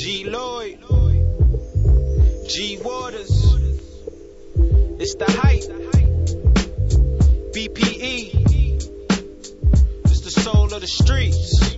G Lloyd, G Waters, it's the hype. BPE, it's the soul of the streets.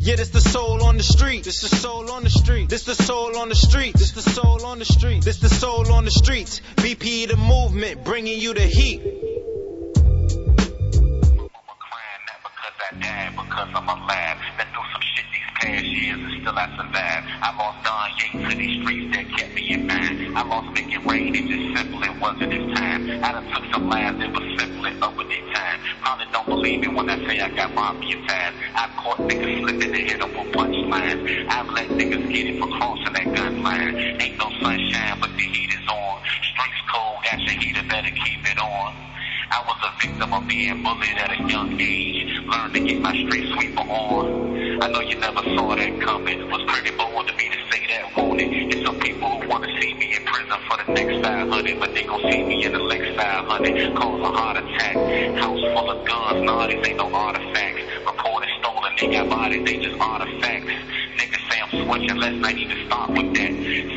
Yeah, this the soul on the street. This the soul on the street. This the soul on the street. This the soul on the street. This the soul on the streets. BP the movement, bringing you the heat. because I died, because I'm alive. Through some shit these past years and still I survived. I lost Don Yates to these streets that I lost making rain, it just simply wasn't his time. I done took some lives that was simply up with their time. Probably don't believe me when I say I got mafia ties. I've caught niggas slipping and hit them with punchlines. I've let niggas get it for crossing that gun line. Ain't no sunshine, but the heat is on. Streets cold, got your heater, better keep it on. I was a victim of being bullied at a young age. Learned to get my street sweeper on. I know you never saw that coming. Was pretty bold to me to say that, won't it? Some people who wanna see me in prison for the next 500, but they gon' see me in the next 500. Cause a heart attack. House full of guns, nah, these ain't no artifacts. Reported stolen, they got bodies, they just artifacts. Niggas say I'm switching, let's not even start with that.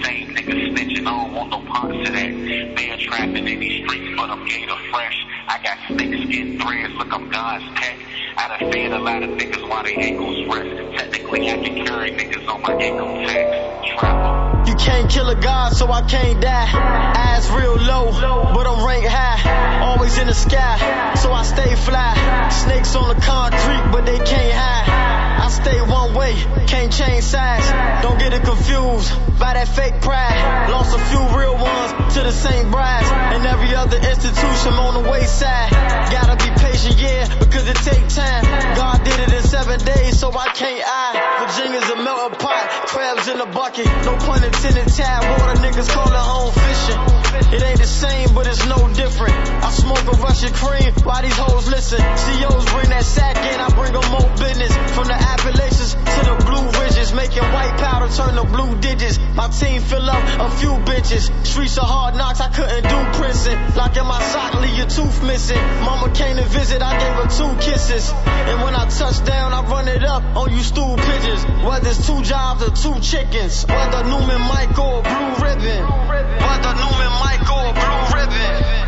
Same niggas snitching, I don't want no parts of that. Being trapping in these streets, but I'm gator fresh. I got snake skin threads, look, I'm God's pet. I done fed a lot of niggas while they ankles rest. Technically, I can carry niggas on my ankle tags. Trapper. You can't kill a god, so I can't die. Eyes real low, but I'm ranked high. Always in the sky, so I stay fly. Snakes on the concrete, but they can't hide. I stay one way, can't change sides. Don't get it confused by that fake pride. Lost a few real ones to the same brides. And every other institution on the wayside. Gotta be patient, yeah, because it take time. God did it in seven days, so I can't I. Virginia's a melting pot, crabs in a bucket. No pun intended, Tidewater, niggas call it home fishing. It ain't the same, but it's no different. I smoke a Russian cream while these hoes listen. CEOs bring that sack in, I bring them more business. From the Appalachians to the Blue Ridges, making white powder turn to blue digits. My team fill up a few bitches. Streets are hard knocks, I couldn't do prison. Lock in my sock, leave your tooth missing. Mama came to visit, I gave her two kisses. And when I touch down, I run it up on you stool pigeons. Whether it's two jobs or two chickens. Whether Newman Michael or Blue Ribbon. Whether Newman Michael or Blue Ribbon.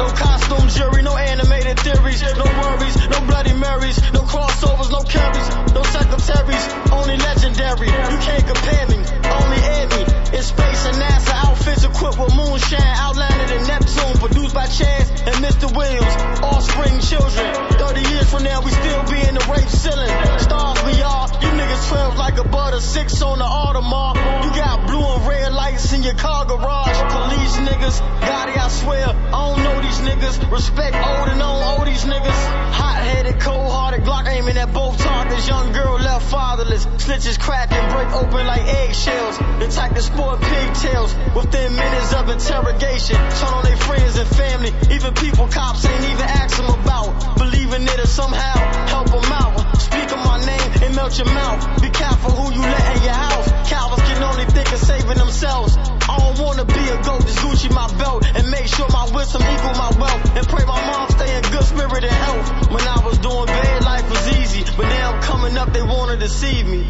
No costume jury, no animated theories, no worries, no Bloody Marys, no crossovers, no carries, no secretaries, only legendary. You can't compare me, only air me. In space and NASA outfits equipped with moonshine, outlined in Neptune, produced by Chance and Mr. Williams. Offspring children, 30 years from now we still be in the rape ceiling. Stars we are, you niggas 12 like a butter, six on the Audemars. You got blue and red lights in your car garage. Police niggas, Gotti, I swear, I don't know these niggas. Respect old and don't these niggas. Hot headed, cold hearted, Glock aiming at both targets. Young girl left fatherless. Snitches crack and break open like eggshells. The type to sport pigtails. Within minutes of interrogation, turn on their friends and family. Even people cops ain't even ask them about. Believing it'll somehow help them out. Speak of my name and melt your mouth. Be careful who you let in your house. Cowards can only think of saving themselves. I don't wanna be a goat, just Gucci my belt and make sure my wisdom equal my wealth. And pray my mom stay in good spirit and health. When I was doing bad, life was easy, but now I'm coming up, they wanna deceive me.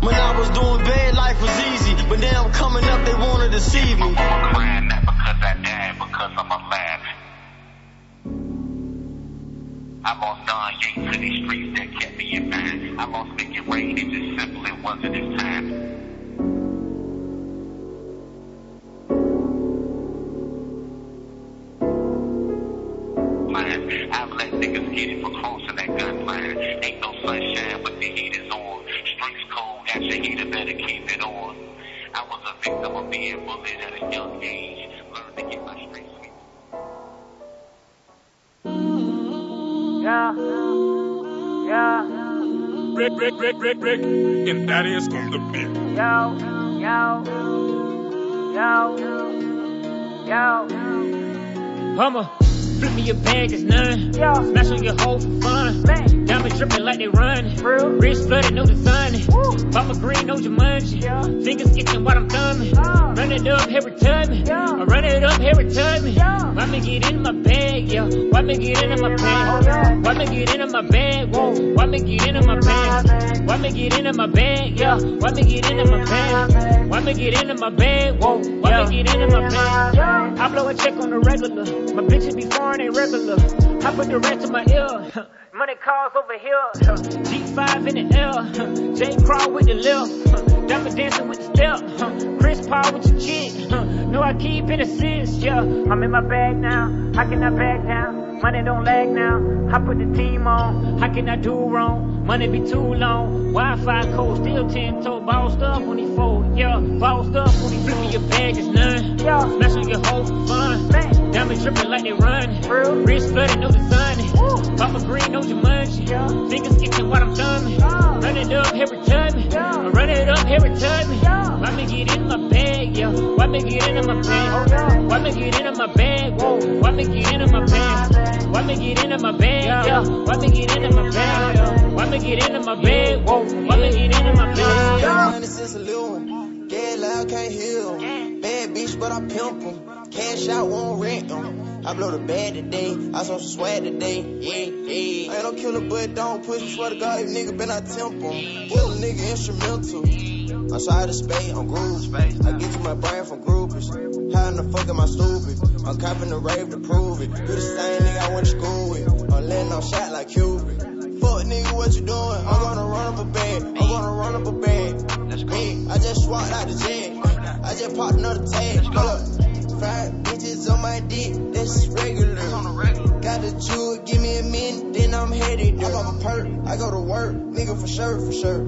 When I was doing bad, life was easy, but now I'm coming up, they wanna deceive me. I'm crying not because I died, because I'm alive. I lost Don Yates to these streets that kept me in mind. I lost making rain, it just simply wasn't his time. I've let niggas get it for crossing that gun line. Ain't no sunshine, but the heat is on. Streets cold, got your heater, better keep it on. I was a victim of being bullied at a young age. Learned to get my street Yeah. Yeah. Rick, Rick, Rick, Rick, Rick. And that is on the beat. Yo, yo, yo, yo. Hummer, flip me your bag, it's none. Yo. Smash on your hoe for fun. Bang. Diamonds dripping like they run. Real. Wrist flooded, no design. Woo. Mama green, no Jumanji. Yeah. Fingers itching while I'm thumbing. Oh. Run it up every time. Yeah. I run it up every time. Yeah. Why me get in my bag, yo? Why me get in my bag? yeah. Why me get in my bag? Whoa. Why me get in my bag? Why me get in my bag, yo? Why me get in my bag? Why me get in my bag? Whoa. Why me get in my bag? I blow a check on the regular. My bitches be foreign, ain't regular. I put the rest in my ear. Money calls over here. G5 in the air. J crawl with the left. Diamond dancing with the step. Chris Paul with your chick. No, I keep in assist, yeah. I'm in my bag now. I can I back down? Money don't lag now. I put the team on. How can I do wrong? Money be too long. Wi-Fi code still 10 toe. Bossed up when he fold, yeah. Bossed up when he flip me your bag is none. Yo. Smash on your for fun. Bang. Diamonds dripping like they run. Real. Wrist flooded, no design. Papa green, no Jumanji. Yeah. Fingers itching while I'm thumbing. Oh. Run it up every time. Yeah. I run it up every time. Yeah. Why me get in my bag, Yeah. Why me get in my Oh, bag? yeah. Why me get in my bag? Whoa. Why me get in my bag? Why me get in my bag? yo? Why me get in my bag? Why me get in my bag? Whoa. Why me get in my bag? Money since a little one. Get loud, can't heal 'em. Bad bitch, but I pimp 'em. Cash out, won't rent 'em. I blow the bag today. I saw some swag today. Yeah, yeah. I ain't no killer, but don't push me. Swear to God, if nigga been I temp 'em. Kill a nigga instrumental. I'm sorry to spade, I'm groove. I get to my brain from groupies. How in the fuck am I stupid? I'm copping the rave to prove it. You the same nigga I went to school with. I'm letting off shot like Cuban. Fuck nigga, what you doing? I'm gonna run up a bag. I'm gonna run up a bag. Let's go. I just swapped out the jet. I just popped another tag. Hold up. Five bitches on my dick, that's regular. Got the jewel, give me a minute, then I'm headed. I pop a perk, I go to work, nigga for sure, for sure.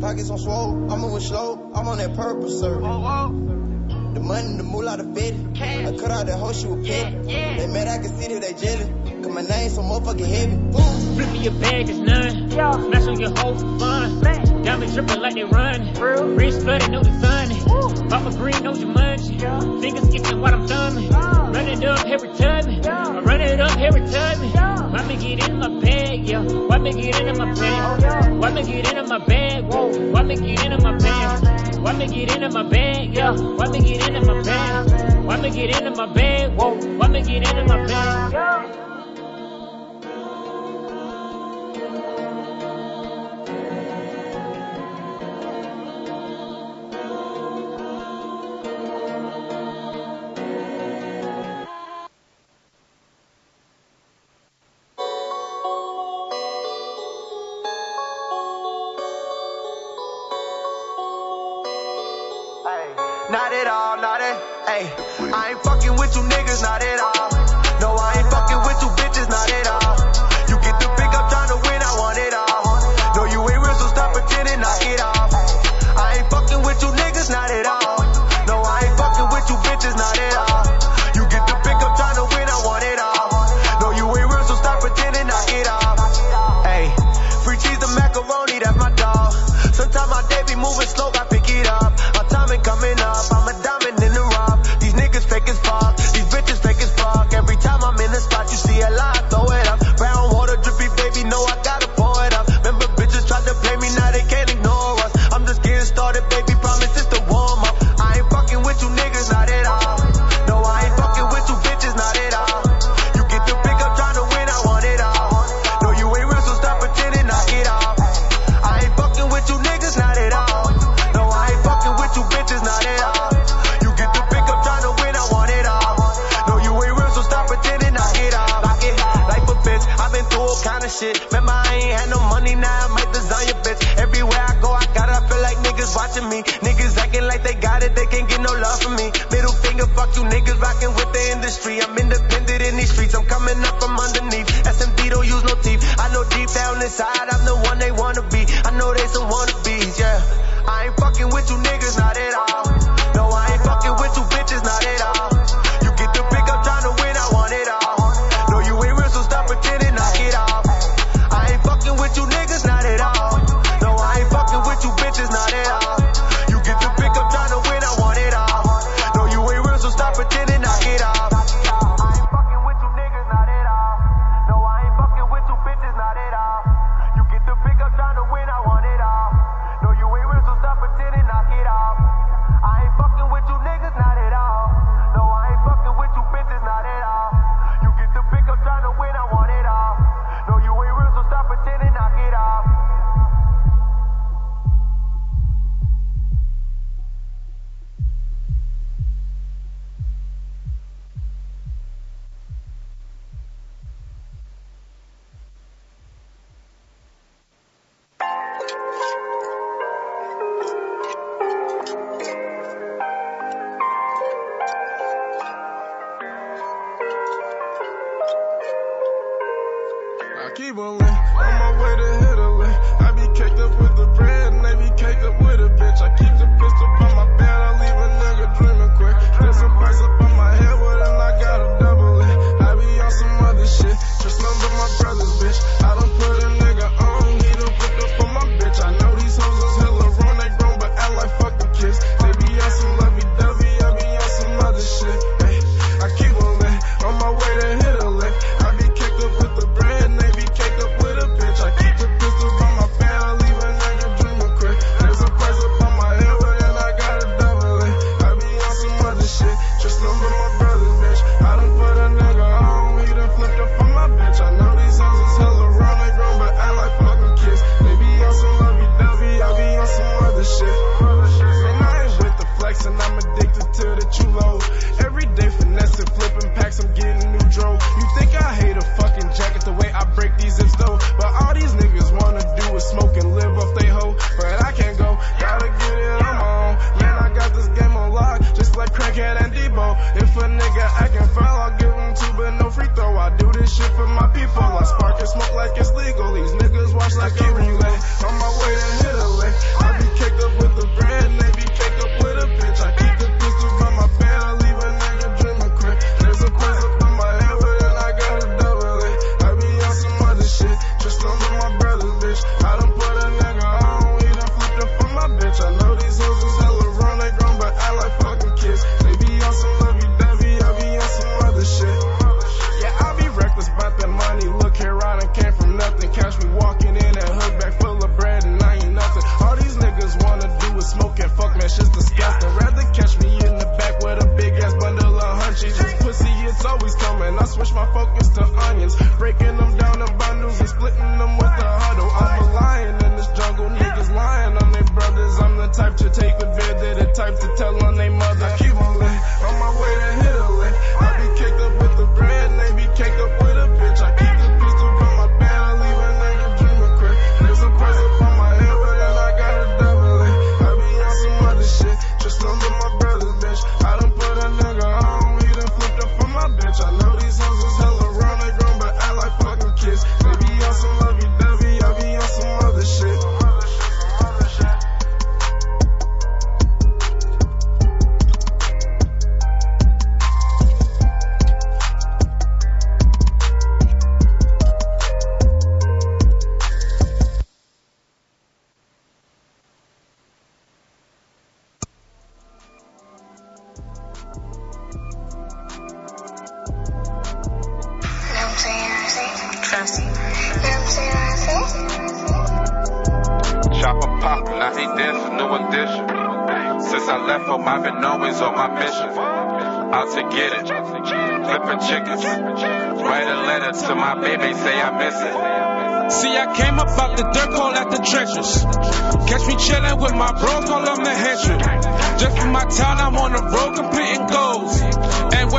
Pockets on swole, I'm moving slow, I'm on that purple sir. The money, the moolah, the fit. I cut out that whole shit with pit. They mad, I can see that they jealous. Cause my name so motherfucking heavy. Boom. Flip me your bag, it's none. Yo. Smash on your hoe for fun. Bang. Diamonds dripping like they run. Real. Wrist flooded, no design. Woo. Papa green, no Jumanji. Yeah. Fingers itching while I'm thumbing. Oh. Run it up every time. Yeah. I run it up every time. Yeah. Why me get in my bag, yo? Why me get in my Oh, bag? yeah. Why me get in my bag? Whoa. Why me get in my bag? Why me get in my bag, yo? Why me get in my bag? Why me get in my bag? Whoa. Why me get in my bag? Yo.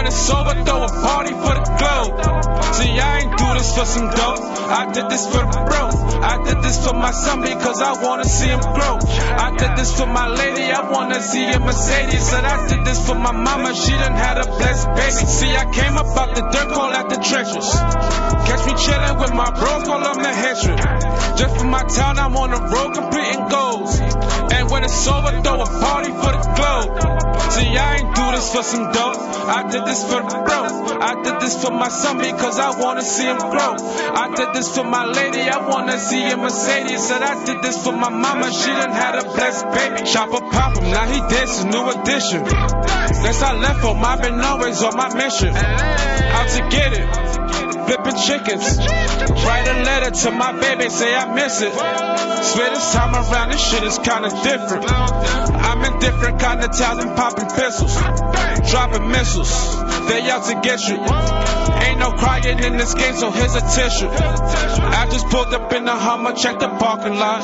When it's over, throw a party for the globe. See, I ain't do this for some dough. I did this for the bros. I did this for my son because I wanna see him grow. I did this for my lady, I wanna see a Mercedes. And I did this for my mama, she done had a blessed baby. See, I came up out the dirt, call out the treasures. Catch me chillin' with my bro, call on the hatred. Just for my town, I'm on the road completing goals. And when it's over, throw a party for the globe. See, I ain't do this for some dope. I did this for the bro. I did this for my son because I wanna see him grow. I did this for my lady. I wanna see a Mercedes. And I did this for my mama. She done had a blessed baby. Chopper pop him. Now he dancing. New addition. Since I left home, I've been always on my mission. Out to get it flipping chickens. Write a letter to my baby, say I miss it. Swear this time around, this shit is kinda different. I'm in different kind of towns popping pistols, dropping missiles. They out to get you. Ain't no crying in this game, so here's a tissue. I just pulled up in the Hummer, checked the parking lot.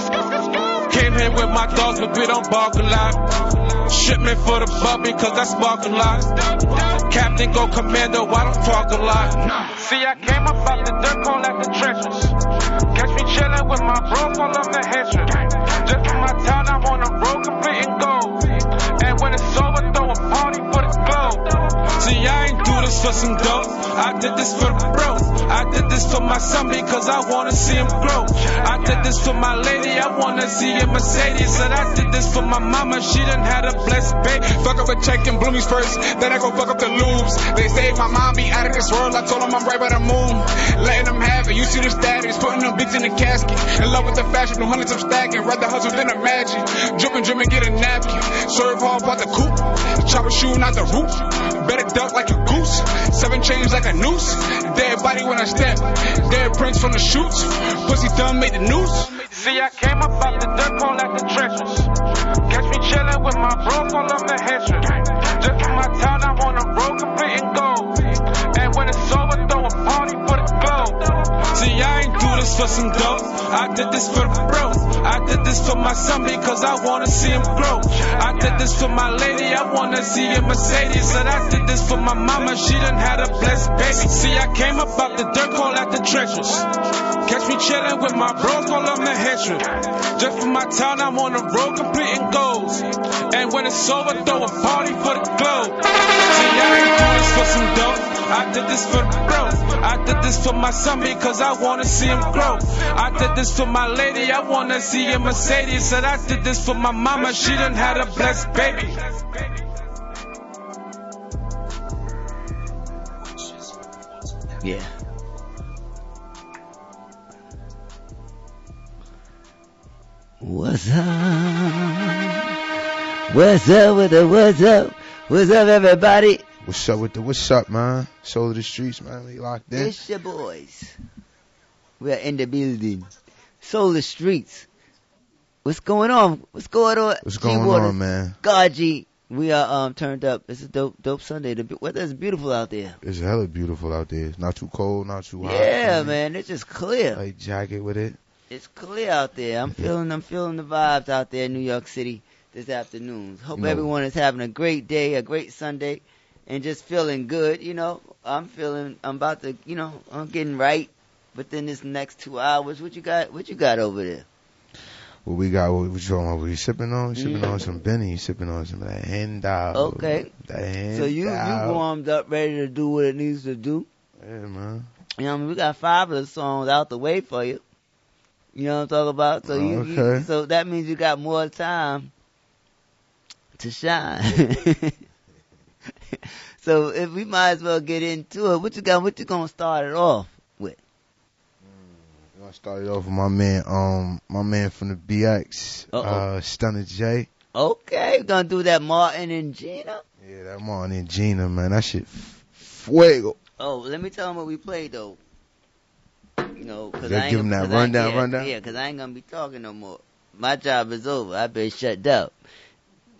Came here with my dogs, but we don't bark a lot. Shipment for the bubby, cause I spark a lot. Captain go commando, why don't talk a lot. See, I came up out the dirt hole at the trenches. Catch me chillin' with my bro, all of the hatred. Just from my town, I'm on the road, completing gold. And when it's over, throw a party for the globe. See, I ain't do for some dough. I did this for the bros. I did this for my son because I wanna see him grow. I did this for my lady, I wanna see a Mercedes. And I did this for my mama, she done had a blessed baby. Fuck up a check in Bloomies first, then I go fuck up the loops. They say my mom be out of this world, I told them I'm right by the moon. Letting them have it, you see the status, putting them bitches in the casket. In love with the fashion, no hundreds I'm stacking, rather hustle than magic Drippin', drippin', get a napkin. Serve hard by the coop, chopper shoe, not the roof. Better duck like a goose. Seven chains like a noose. Dead body when I step. Dead prints from the shoots. Pussy thumb made the noose. See, I came up out the dirt hole at the trenches. Catch me chillin' with my bro, call him the henchman. Just from my town, I'm on the road, completing gold. And when it's over, throw a party. See, I ain't do this for some dope. I did this for the bro. I did this for my son because I wanna see him grow. I did this for my lady, I wanna see a Mercedes. Said I did this for my mama, she done had a blessed baby. See, I came up out the dirt hole at the trenches. Catch me chillin' with my bros, call him the henchman. Just for my town, I'm on the road completing goals. And when it's over, throw a party for the globe. See, I ain't do this for some dope. I did this for bro. I did this for my son because I wanna see him grow. I did this for my lady, I wanna see a Mercedes. Said I did this for my mama, she done had a blessed baby. Yeah. What's up? What's up with the what's up? What's up, everybody? What's up with the what's up, man? Soul of the streets, man. We locked in. It's your boys. We're in the building. Soul the streets. What's going on? What's going on? What's going G-Waters, on, man? God G. We are um turned up. It's a dope dope Sunday. The weather is beautiful out there. It's hella beautiful out there. It's not too cold, not too hot. Yeah, man. It's just clear. Light jacket with it. It's clear out there. I'm feeling I'm feeling the vibes out there in New York City this afternoon. Hope No. everyone is having a great day, a great Sunday, and just feeling good. You know, I'm feeling I'm about to, you know, I'm getting right. Then this next two hours, what you got? What you got over there? What we got? What, what you talking about? What you sipping on? Sipping Mm. on some Benny. Sipping on some of that hand dog. Okay. That hand So you you warmed up, ready to do what it needs to do. Yeah, man. You know, I mean, we got five of the songs out the way for you. You know what I'm talking about? So you, you Okay. so that means you got more time to shine. so if we might as well get into it, what you got? What you gonna start it off with? I'm gonna start it off with my man, um, my man from the BX, Uh-oh. uh, Stunner J. Okay, we're gonna do that Martin and Gina. Yeah, that Martin and Gina, man. That shit fuego. Oh, let me tell them what we played though. You know, cause Yeah, I ain't give 'em gonna- that I rundown, yeah, rundown. Yeah, cause I ain't gonna be talking no more. My job is over. I've been shut down.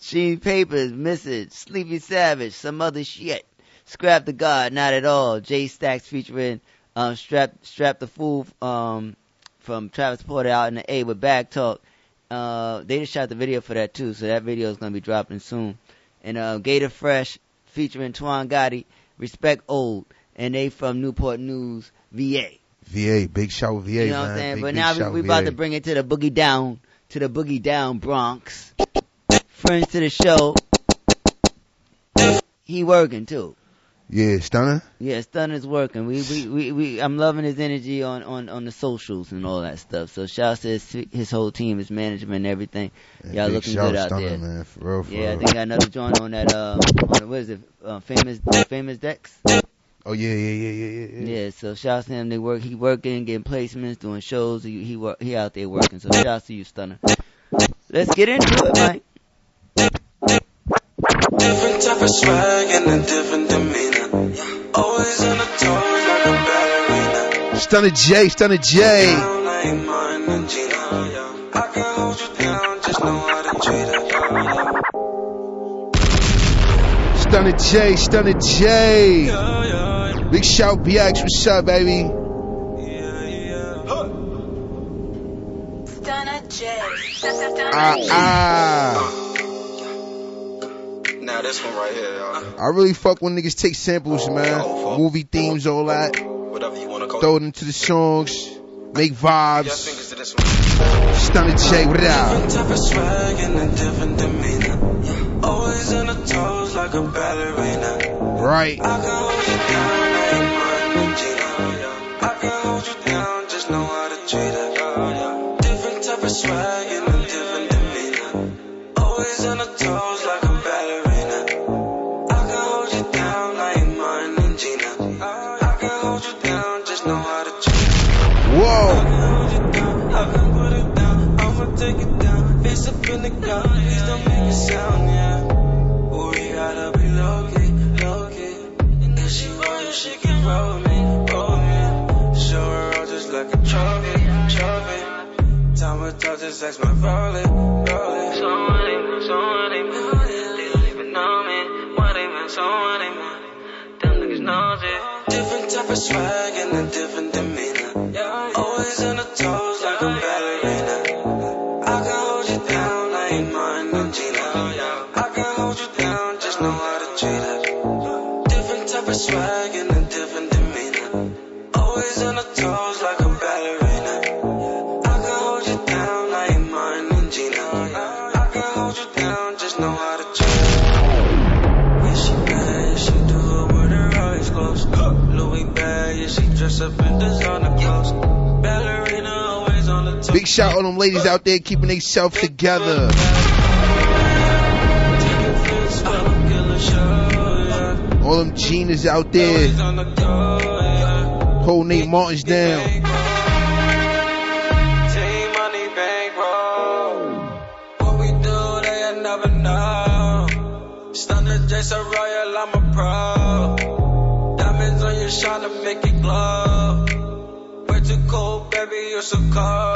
Sheen Papers, Message, Sleepy Savage, some other shit. Scrap the God, not at all. Jay Stacks featuring um Strap Strap the Fool um from Travis Porter out in the A with Back Talk. Uh they just shot the video for that too, so that video is gonna be dropping soon. And uh Gator Fresh featuring Twan Gotti, Respect Old, and they from Newport News, VA. VA, big shout VA, You know what I'm saying? Big, but big now we, we about to bring it to the boogie down, to the boogie down Bronx. Friends to the show. He working too. Yeah, Stunner. Yeah, Stunner's working. We, we, we, we, I'm loving his energy on, on, on the socials and all that stuff. So shouts to his, his whole team, his management and everything. Y'all looking good out Stunner, there. man, for real, for yeah, I real. think got another joint on that, uh, on, what is it, uh, famous, Famous Dex? Oh yeah, yeah, yeah, yeah, yeah. yeah. Yeah, so shouts to him. They work. He working, getting placements, doing shows. He he work. He out there working. So shouts to you, Stunner. Let's get into it, man. Different type of swag and a different demeanor. Always on the toes like a ballerina. Stunner J, Stunner J. Down like Martin and Gina. I can hold you down, just know how to treat her. Stunner J, Stunner J. Big shout BX, what's up, baby? Stunner J. Ah, ah. Now this one right here, y'all. I really fuck when niggas take samples, oh, man. Movie themes, all that. Whatever you wanna call Throw it into the songs. Make Yes, vibes. fingers to this one. Stunner J, what Different up? type of swag and a different demeanor. Always on the toes like a ballerina. Right. I can hold you down, I ain't mine, Gina. I can hold you down, just know how to treat her. Oh, different type of swag please don't make sound, yeah. We gotta be low key, low key. If she she can roll me, roll just like a trophy, trophy. Time just ask my it. They don't even know me, what they mean, so what they mean. Them niggas it. Different type of swag and a different shout out them ladies out there keeping themselves together. All them Ginas out there. Whole Nate Martin's down. Team money bankroll. What we do, they never know. Stunner Jason Royal, I'm a pro. Diamonds on your shine to make it glow. Way too cold, baby, you're so cold.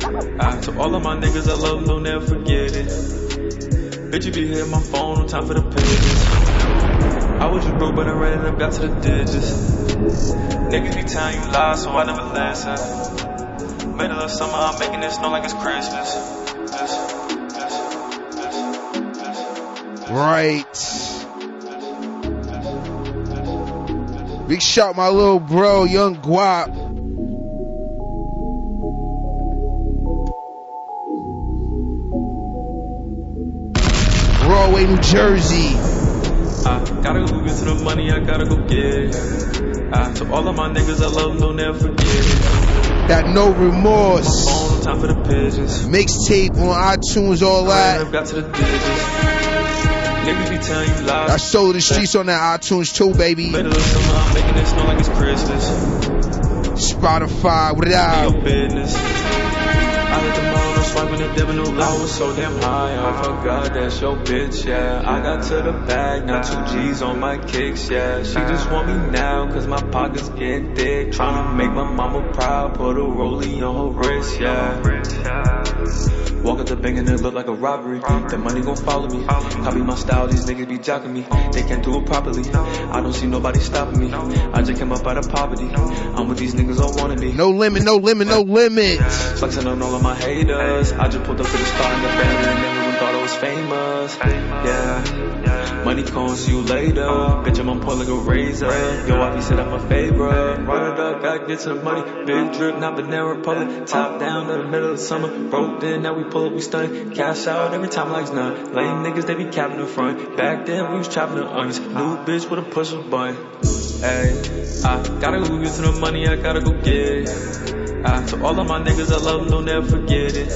I, to all of my niggas I love, don't never forget it. Bitch, you be hitting my phone, no time for the pages. I was just broke, but I ran I got to the digits. Niggas be telling you lies, so I never listen. Middle of summer, I'm making it snow like it's Christmas. Right. Big shout my little bro, Young Guap. New Jersey. I gotta go get the money, I gotta go get it. I, to all of my niggas I love, don't never forget. That no remorse. Phone, no time for the pigeons. Mixtape on iTunes, all that. I got to the digits. Niggas be telling you lies. I sold the streets on that iTunes too, baby. Middle of summer, I'm making it snow like it's Christmas. Spotify, what up? Your I hit the mall, no swiping the debit, no I was so damn high, I forgot that's your bitch, yeah. I got to the bag, now two G's on my kicks, yeah. She just want me now, cause my pockets getting thick. Tryna make my mama proud, put a rollie on her wrist, yeah. Walk up the bank and it look like a robbery. The money gon' follow me. Copy my style, these niggas be jocking me. They can't do it properly. I don't see nobody stopping me. I just came up out of poverty. I'm with these niggas all wanna be. No limit, no limit, no limit. Flexing on all of my haters. I just pulled up to the spot in the band and everyone thought I was famous. Yeah. Money calling, see you later. Bitch, I'm on like a razor. Yo, I be said I'm a favorite. Run it up, gotta get the money. Big drip, not Banana Republic. Top down in the middle of summer. Broke then, now we pull up, we stun. Cash out every time like none. Lame niggas, they be capping in front. Back then, we was chopping the onions. New bitch with a push of button. Hey, I gotta go get to the money, I gotta go get. I, to all of my niggas I love, them, don't never forget it.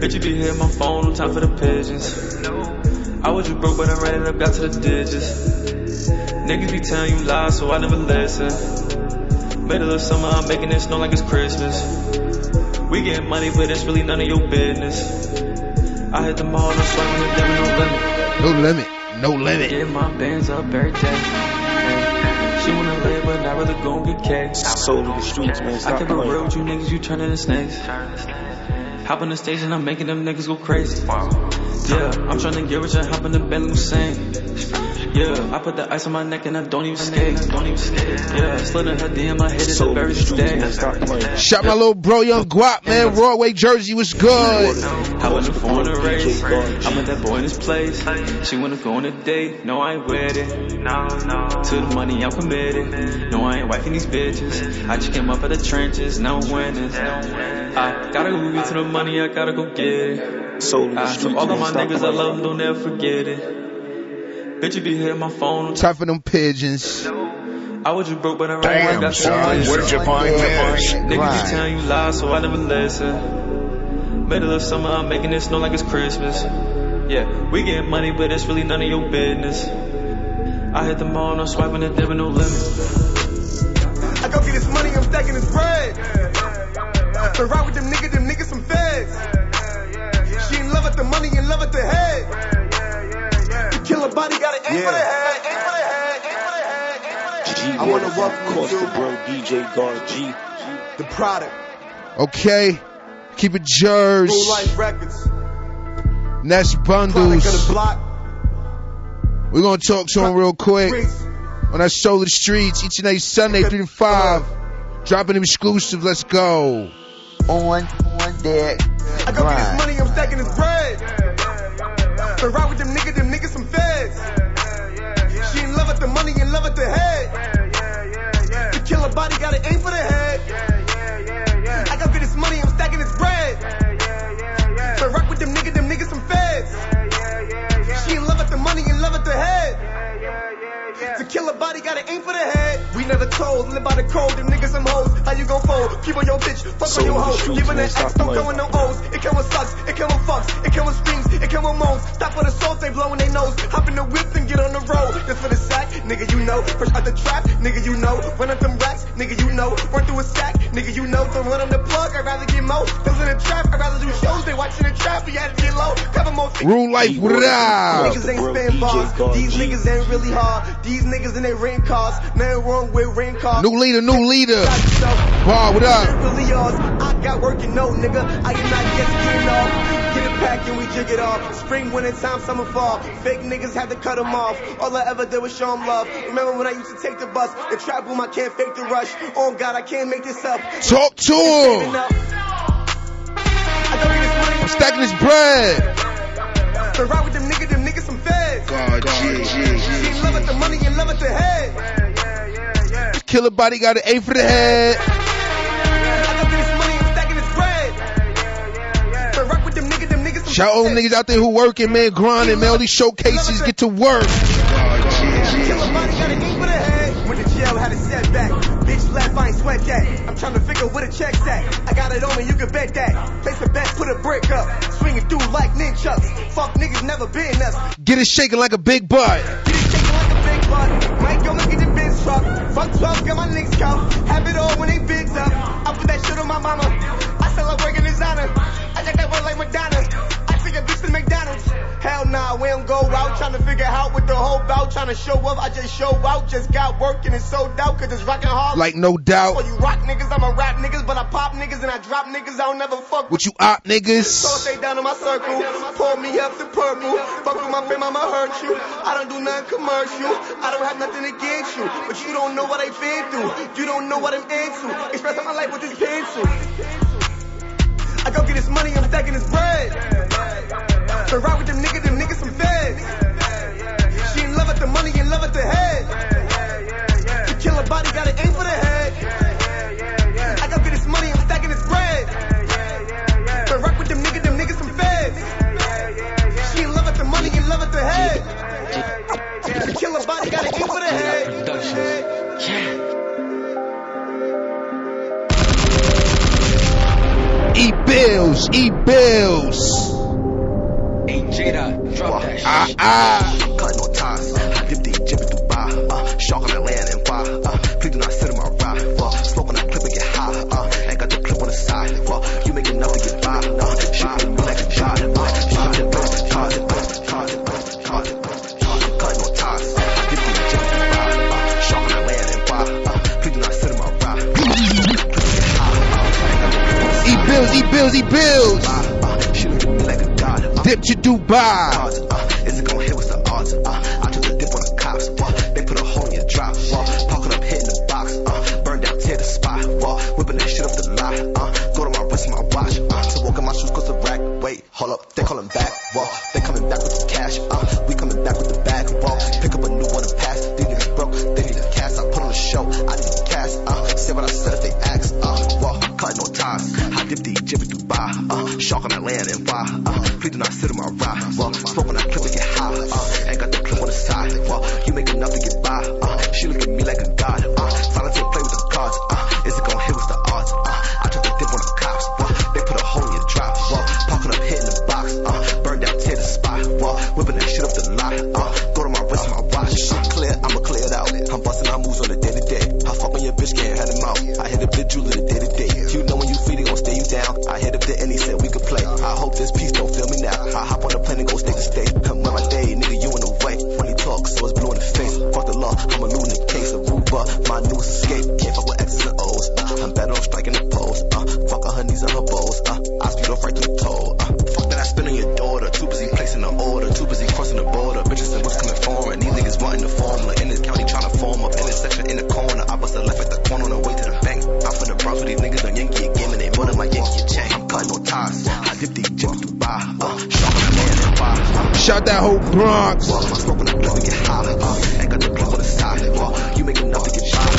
Bitch, you be hitting my phone, no time for the pigeons. No, I was just broke, but I ran and up, got to the digits. Niggas be telling you lies, so I never listen. Middle of summer, I'm making it snow like it's Christmas. We getting money, but it's really none of your business. I hit the mall, no swiping, no debit, no limit. No limit. No limit. Get my bands up every day. Hey, She wanna I'd rather go get cash. Soul of the streets, man. I Stop kept it playing. real with you niggas, you turning to snakes. Hop on the stage and I'm making them niggas go crazy. Yeah, I'm trying to get rich and hop in the Bentley Hussein. Yeah, I put the ice on my neck and I don't even skate. Don't even skate. Yeah, slid in her DM, my head is a very day. Shout my little bro, Young Guap, man. Broadway Jersey was good. I wasn't born to race. I met that boy in his place. She wanna go on a date. No, I ain't with it. No, no. To the money, I'm committed. No, I ain't wifing these bitches. I just came up out the trenches. Now I'm winning. I gotta go get to the money. I gotta go get it. Soul of the Ah, so all of my niggas I playing. love, don't ever forget it. Bitch, you be hitting my phone. Time for them pigeons. I was just broke, but I Damn, got so son, where did you find this? Niggas Grind. be telling you lies, so I never listen. Middle of summer, I'm making it snow like it's Christmas. Yeah, we getting money, but it's really none of your business. I hit the mall, no swiping it, there with no limit. I go get this money, I'm stacking this bread. So ride with them niggas, them niggas some feds. She in love with the money, in love with the head. Yeah, yeah, yeah, the killer body got an aim for the head, aim for the head, aim for the head, aim for the head. I wanna welcome you Costa to Bro, DJ Guard G. the product. Okay. Keep it Full Life Records. Nest Product of the Bundles. We're gonna talk to him real quick on that Soul of the Streets each and every Sunday, 3 to 5. Dropping exclusive. Let's go. On, deck. I go get this money, I'm stacking this bread. So ride with them niggas, them niggas some feds. She in love with the money, in love with the head. The killer body got an aim for the head. I go get this money, I'm stacking this bread. So rock with them niggas, them niggas some feds. She in love with the money, in love with the head. The killer body got an aim for the head. We never told, live by the code. Them niggas some hoes. How you gon' fold? Keep on your bitch, fuck So on your the hoe. Leaving an stop X, don't playing. go in no O's. It come with sucks, it come with fucks, it come with screams, it come with moans. Stop for the salt, they blowing their nose. Hop in the whip and get on the road. This for the sack, nigga, you know. Fresh out the trap, nigga, you know. Run up them racks, nigga, you know. Run through a sack, nigga, you know. Don't run on the plug, I'd rather get mo. Those in the trap, I'd rather do shows. They watching the trap, you had to get low. Cover more Rule life, what it out? Niggas ain't spin bars. These niggas ain't really hard. These niggas in their ring cars. Nothing with ring cars. New leader, new leader. Bar, what up? Really yours. I got work and no nigga. I am not just getting off. Get it packed and we jig it off. Spring, winter time, summer, fall. Fake niggas had to cut them off. All I ever did was show them love. Remember when I used to take the bus? The trap boom, I can't fake the rush. Oh God, I can't make this up. Talk to him. I'm stacking his bread. So ride with them niggas, them niggas some. Killer body got an A for the head. Get Shout them niggas out there who working, man, grinding, man. All these showcases get to work. The a left, I ain't sweat that. I'm trying to figure where the check's at. I got it on me, you can bet that. Place a bet, put a brick up. Swinging through like. Fuck niggas never been us. Get it shaking like a big butt. Big butt. Might go look at the Benz truck. Fuck 12, got my links count. Have it all when they bids up. I put that shit on my mama. I sell her work in designer. I take that work like Madonna. Hell nah, we don't go out trying to figure out what the whole bout. Trying to show up, I just show out. Just got work and it's sold out cause it's rockin' hard. Like no doubt. For you rock niggas, I'm a rap niggas, but I pop niggas and I drop niggas. I don't never fuck What you op so niggas? stay down in my circle, pour me up the purple. Fuck with my fame, I'ma hurt you. I don't do nothing commercial. I don't have nothing against you, but you don't know what I've been through. You don't know what I'm into. Expressing my life with this pencil. I go get this money, I'm stacking this bread. So ride with them them niggas some feds. She in love with the money, in love with the head. The killer body got an aim for the head. I go get this money, in love with the money, in love with the head. The killer body got an aim for the head. E bills, E bills. Hey Jada, drop that shit. Ah, ah. Cut no ties. Dip the jib to buy. Uh, shark on the land and fire. Uh, please do not sit in my ride. Uh, smoke on that clip and get high. Uh, got the clip on the side. Uh, you make enough to get by. Uh, shot, me like a shot. Uh, shot it. Cut no ties. Dip the shark on the land and please do not sit my ride dip to Dubai. Uh, is it gonna hit with the odds? Uh, I took a dip on the cops. Uh, they put a hole in your drop. Uh, park it up, hitting the box. Uh, burn down, tear the spot. Uh, whipping that shit up the lot. Uh, go to my wrist, my watch. Uh, to walk in my shoes, cause the rack. Wait, hold up, they calling back. Uh, they coming back with the cash. Uh, we coming back with the bag. Uh, pick up a new one and pass. They need a broke, they need a cast. I put on a show, I need a cast. Uh, say what I said if they ask. Uh, well, cut no ties. I dip the Egypt in Dubai. Uh, shark on Atlanta and why. Uh, do not sit in my ride. Well, smoke on Shout that whole Bronx.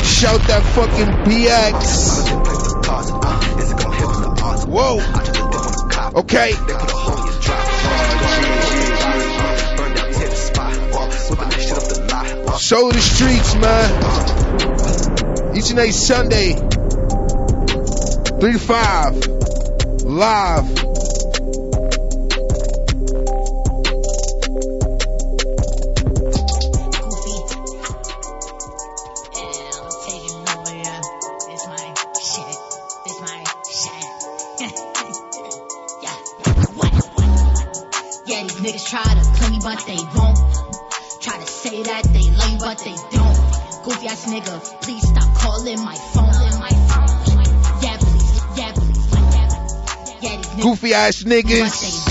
Shout that fucking BX. Whoa. Okay. Show the streets, man. Each and every Sunday, 3 to 5, live. ass niggas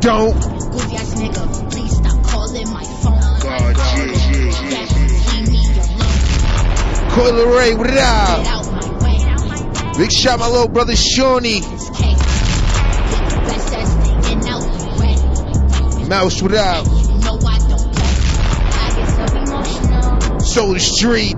don't. Goofy ass nigga, please stop calling my phone. God, God, yeah, yeah, yeah. Coil Ray, what it up? Big shot, my little brother Shawnee. Mouse, what up? Soul Street.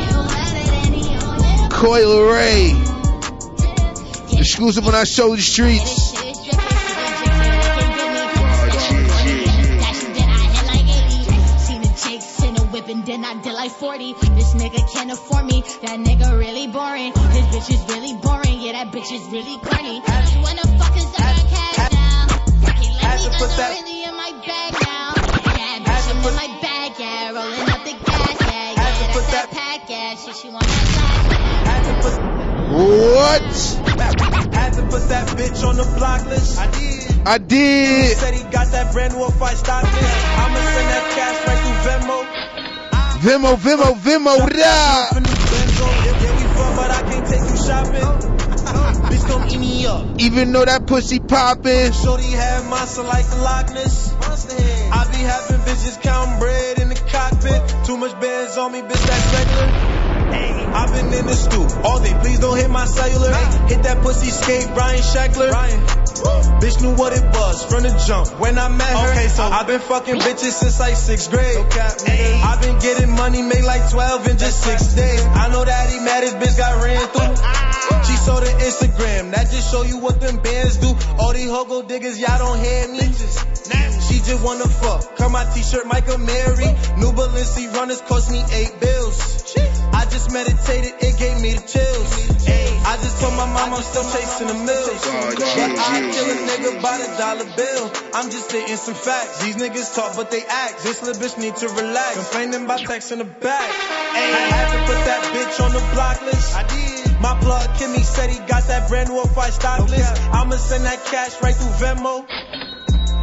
Coil Ray. Exclusive on our show the streets. Then I did like 40. This nigga can't afford me. That nigga really boring. This bitch is really boring. Yeah, that bitch is really corny. You wanna What? Had to put that bitch on the block list. I did. I did. He said he got that brand new fight stock list. I'ma send that cash right through Venmo. Venmo, Venmo, Venmo, da. Bitch, don't eat me up. Even though that pussy poppin'. Shorty had monster like the Loch Ness. I be having bitches count bread in the cockpit. Too much bands on me, bitch, that's regular. I've been in the stoop all day. Please don't hit my cellular. Hit that pussy skate, Brian Shackler. Bitch knew what it was from the jump when I met her. Okay, so I've been fucking bitches since like sixth grade. I've been getting money, made like 12 in just six days. I know that he mad his bitch got ran through. She saw the Instagram, that just show you what them bands do. All these hogo diggers, y'all don't hear me. She just wanna fuck. Cut my t-shirt, Michael Mary. New Balenci runners cost me eight bills. I just meditated, it gave me the chills. I just told my mom I'm still chasing the mills. Oh, but I kill a nigga by the dollar bill. I'm just stating some facts. These niggas talk, but they act. This little bitch need to relax. Complaining about text in the back. I had to put that bitch on the block list. I did. My plug Kimmy said he got that brand new five stock list. I'ma send that cash right through Venmo.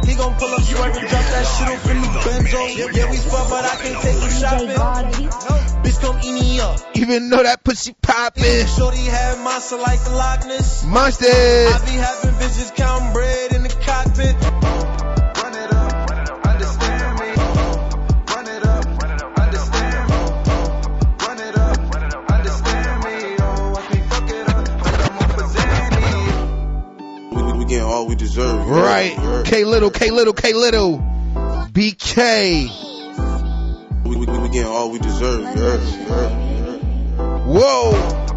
He gon' pull up swerve and drop that shit off in the Benzo. Yeah, we fuck, but I can't take you shopping. Bitch, come eat me up. Even though that pussy poppin'. Shorty had monster like the Loch Ness. Monster. I be having bitches counting bread in the cockpit. All we deserve. Right. heard? K Little, K Little, K Little. BK. We, we, we getting all we deserve. Whoa.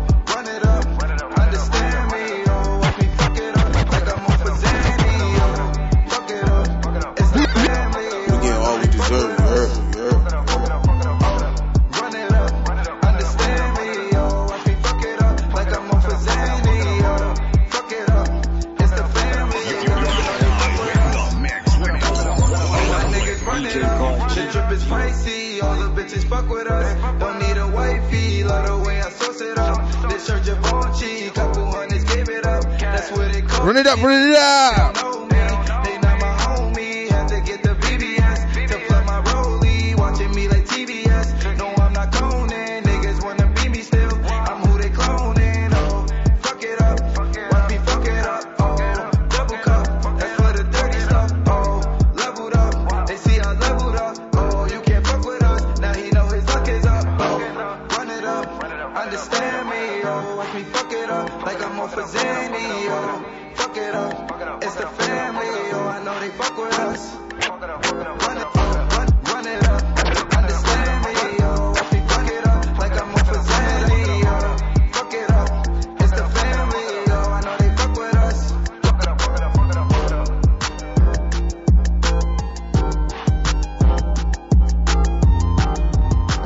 Fuck with us. Don't need a wifey, love the way I sauce it up. This couple hundreds it up. That's what it cost. Run it up, run it up.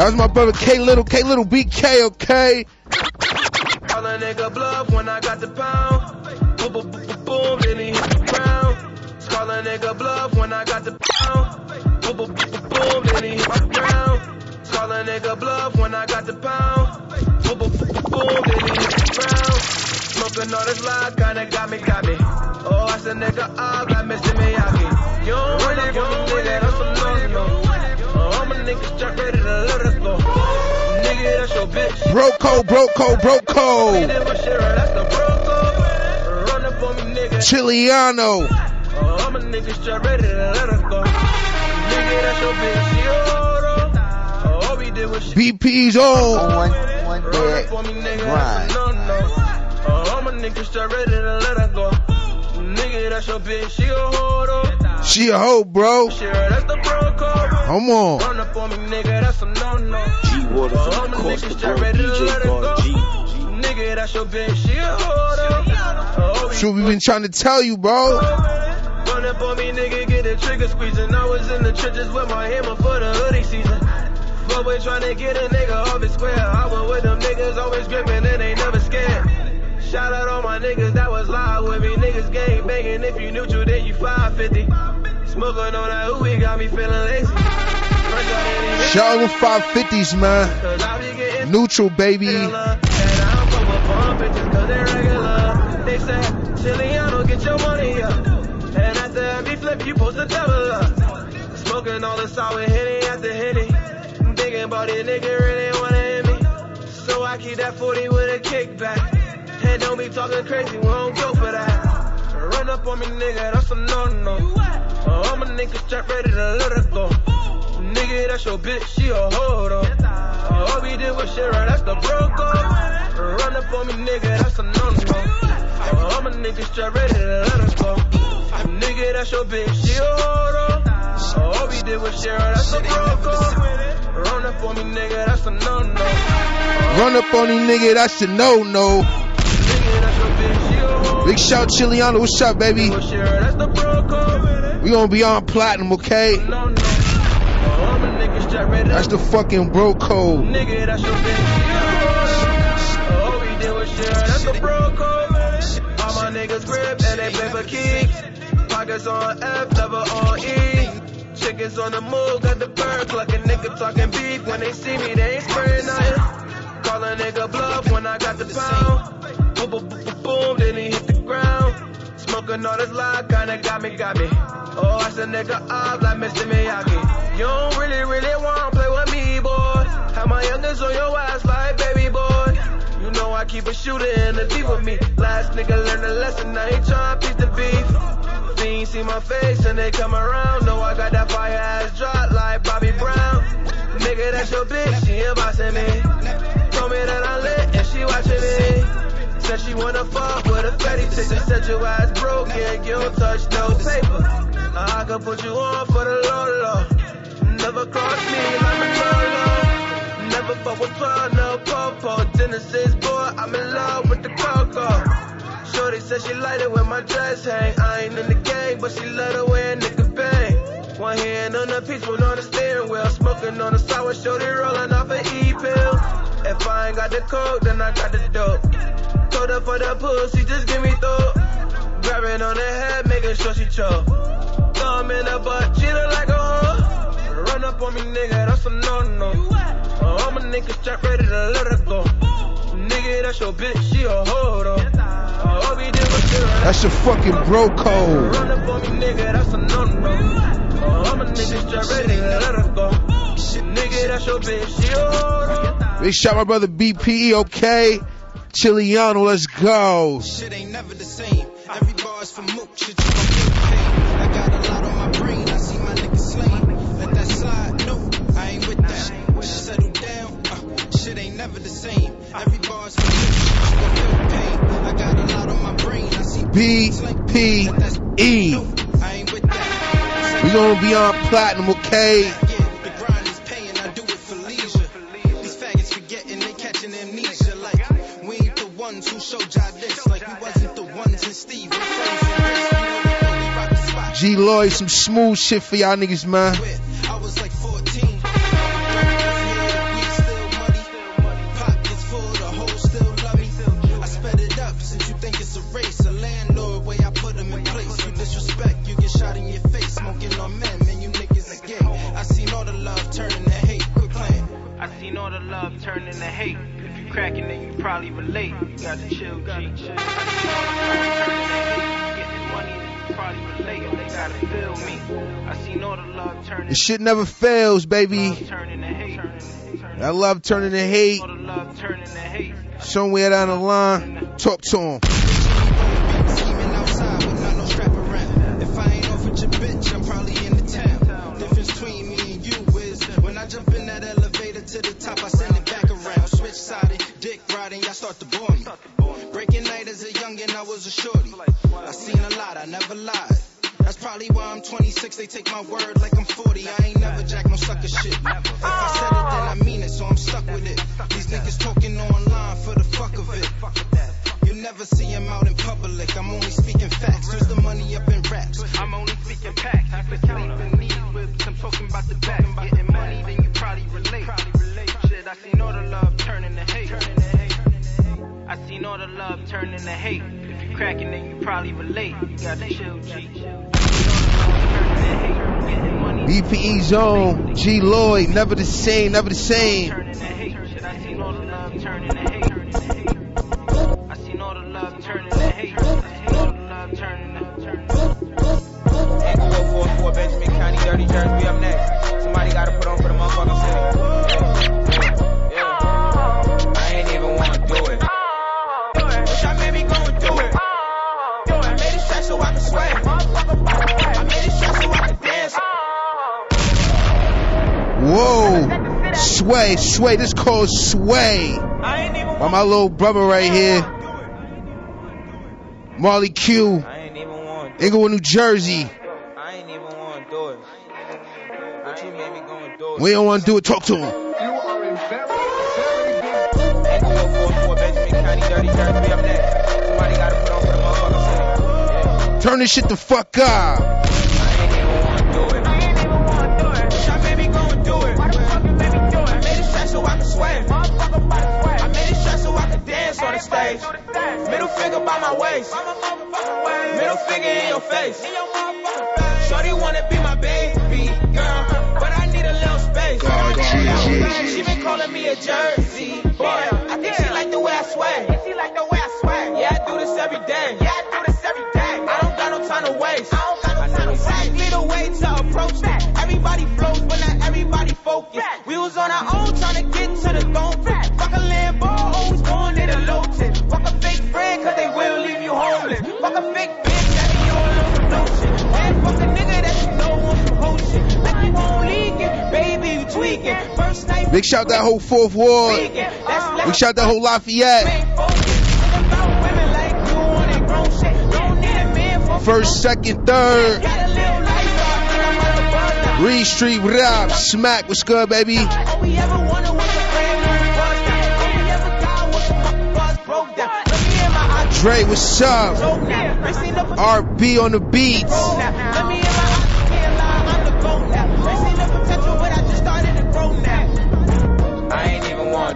That was my brother K Little, K Little BK, okay? Call a nigga bluff when I got the pound. Boom, boom, boom, boom, then he hit the ground. Call a nigga bluff when I got the pound. Boom, boom, boom, boom, then he hit the ground. Call a nigga bluff when I got the pound. Boom, boom, boom, boom, then he hit the ground. Smoking all this kinda got me, got me. Oh, I said nigga, like Mr. Miyagi. You don't no. Oh, ready to let us that's your bitch. Broco, broco, broco. That's the broco. Run up on me, nigga. Chiliano. Oh, I'm a nigga straight ready to let us go. Nigga, that's your bitch. She a whore. Oh, all we did was shit. BP's on. One, one Run dead up on me, nigga. grind. That's a no, no. Oh, I'm a nigga straight ready to let her go. Nigga, that's your bitch. She oh, a whore. Oh, she a hoe, bro. Sure, that's the broco. Come on. Run up on me, nigga. That's a no, no. G Water Oh, from I'm the a coast nigga to straight bro, ready DJ let her go. God G. Nigga, that's your bitch. She a whore. Oh, we been trying to tell you, bro. Run up on me, nigga, get the trigger squeezing. I was in the trenches with my hammer for the hoodie season. But we tryna get a nigga off his square. I was with them niggas, always gripping and they never scared. Shout out all my niggas that was live with me. Niggas gang banging. If you neutral, then you 550. Smoking on that got me feeling lazy. Fresh out any Shout out to 550s, man. Cause I be getting Neutral, baby. And I don't fuck with palm bitches cause they regular. Chiliano, get your money up. And after every flip, you supposed to double up. Smoking all the sour after. Thinking about it, nigga really wanna hit me. So I keep that 40 with a kickback. And don't be talking crazy, we don't go for that. Run up on me, nigga, that's a no-no. All my niggas strap ready to let her go. Nigga, that's your bitch, she a hoe though. Uh, all we did was shit right, that's the bro code. Run up on me, nigga, that's a no-no. All my niggas strap ready to let her go. Nigga, that's your bitch, she a hoe though. Uh, all we did was shit right, that's the bro code. Run up on me, nigga, that's a no-no. Run up on these nigga, that's a no no. Big shout Chiliano, what's up, baby? We gonna be on platinum, okay? That's the fucking bro code. All my niggas grip and they play for keeps. Pockets on F, never on E. Chickens on the move, got the bird clucking. Nigga talking beef. When they see me, they ain't spraying nothing. Call a nigga bluff when I got the pound. Boom, boom, boom, boom, boom, then he hit the ground. Smoking all this loud, kinda got me, got me. Oh, I said nigga off like Mr. Miyagi. You don't really, really wanna play with me, boy. Have my youngest on your ass like baby boy. You know I keep a shooter in the deep with me. Last nigga learned a lesson, I ain't tryna beat the beef. Fiends see my face and they come around. Know I got that fire ass drop like Bobby Brown. Nigga, that's your bitch, she ain't me. Told me that I lit and she watching me. Said she wanna fuck with a fatty chick. Said your ass broken, you don't touch no paper. Now I can put you on for the low low. Never cross me like a Lolo. Never fuck with plug, no popo. Genesis boy, I'm in love with the coco. Shorty said she like it when my dress hang. I ain't in the gang, but she love the way a nigga bang. One hand on the piece, one on the steering wheel. Smoking on the sour, shorty rolling off an E pill. If I ain't got the coke, then I got the dope. Code up for the pussy, just give me throat. Grab it on the head, making sure she choke. Thumb in butt, she look like a hoe. Run up on me, nigga, that's a no-no. Uh, my niggas strap ready to let her go. Nigga, that's your bitch, she a hoe though. All we did was shit right That's your fucking bro code. Run up on me, nigga, that's a no-no. Uh, all my niggas strap ready to let her go. Nigga, that's your bitch, she a hoe though. Big shout my brother BPE, okay? Chiliano, let's go. Shit ain't never the same. Every bar's for mook, shit you gon' get paid. I got a lot on my brain, I see my niggas slain. Let that slide, no, I ain't with that. Settle down, uh, shit ain't never the same. Every bar's for mook, shit you gon' feel pain. I got a lot on my brain, I see ain't with that. We gonna be on platinum, okay? G Lloyd, some smooth shit for y'all niggas, man. Shit never fails, baby. turn into hate. That love turning to hate. The love hate. Somewhere down the line, talk to him. If I ain't off with your bitch, I'm probably in the town. Difference between me and you is when I jump in that elevator to the top, I send it back around. Switch sided, dick riding, y'all start to bore me. Breaking night as a youngin', I was a shorty. I seen a lot, I never lied. That's probably why I'm 26, they take my word like I'm 40. I ain't never jack no sucker shit. If I said it, then I mean it, so I'm stuck with it. These niggas talking online for the fuck of it. You never see him out in public. I'm only speaking facts. There's the money up in raps. I'm only speaking facts. I could sleep in these whips. I'm talking about the back. Getting money, then you probably relate. Shit, I seen all the love turn into hate. I seen all the love turn into hate. If you cracking, then you probably relate. You got to chill, G. BPE Zone, G Lloyd, never the same, never the same. Shit, I seen all the love turn into hate. I seen all the love turn into hate. I seen all the love turn into turn Echo 044 Benjamin County, Dirty Jersey, we up next. Somebody gotta put on for the motherfucking city. Whoa. Sway, sway. This called Sway. By my little brother right here. Marley Q. Englewood, New Jersey. We don't want to do it. Talk to him. Echo 444 Benjamin County, Dirty Jersey, up next. Somebody gotta put on for the motherfucking city. Turn this shit the fuck up. Stage. Middle finger by my waist. Middle finger in your face. Shorty wanna be my baby girl, but I need a little space. She been calling me a Jersey boy. I think she like the way I sway. Yeah, I do this every day. Yeah, I do this every day. I don't got no time to waste. I know exactly the way to approach that. Everybody flows, but not everybody focus. Big shout that whole fourth ward. Big shout that whole Lafayette. First, second, third. Reed Street, what up? Smack, what's good, baby? Dre, what's up? RB on the beats.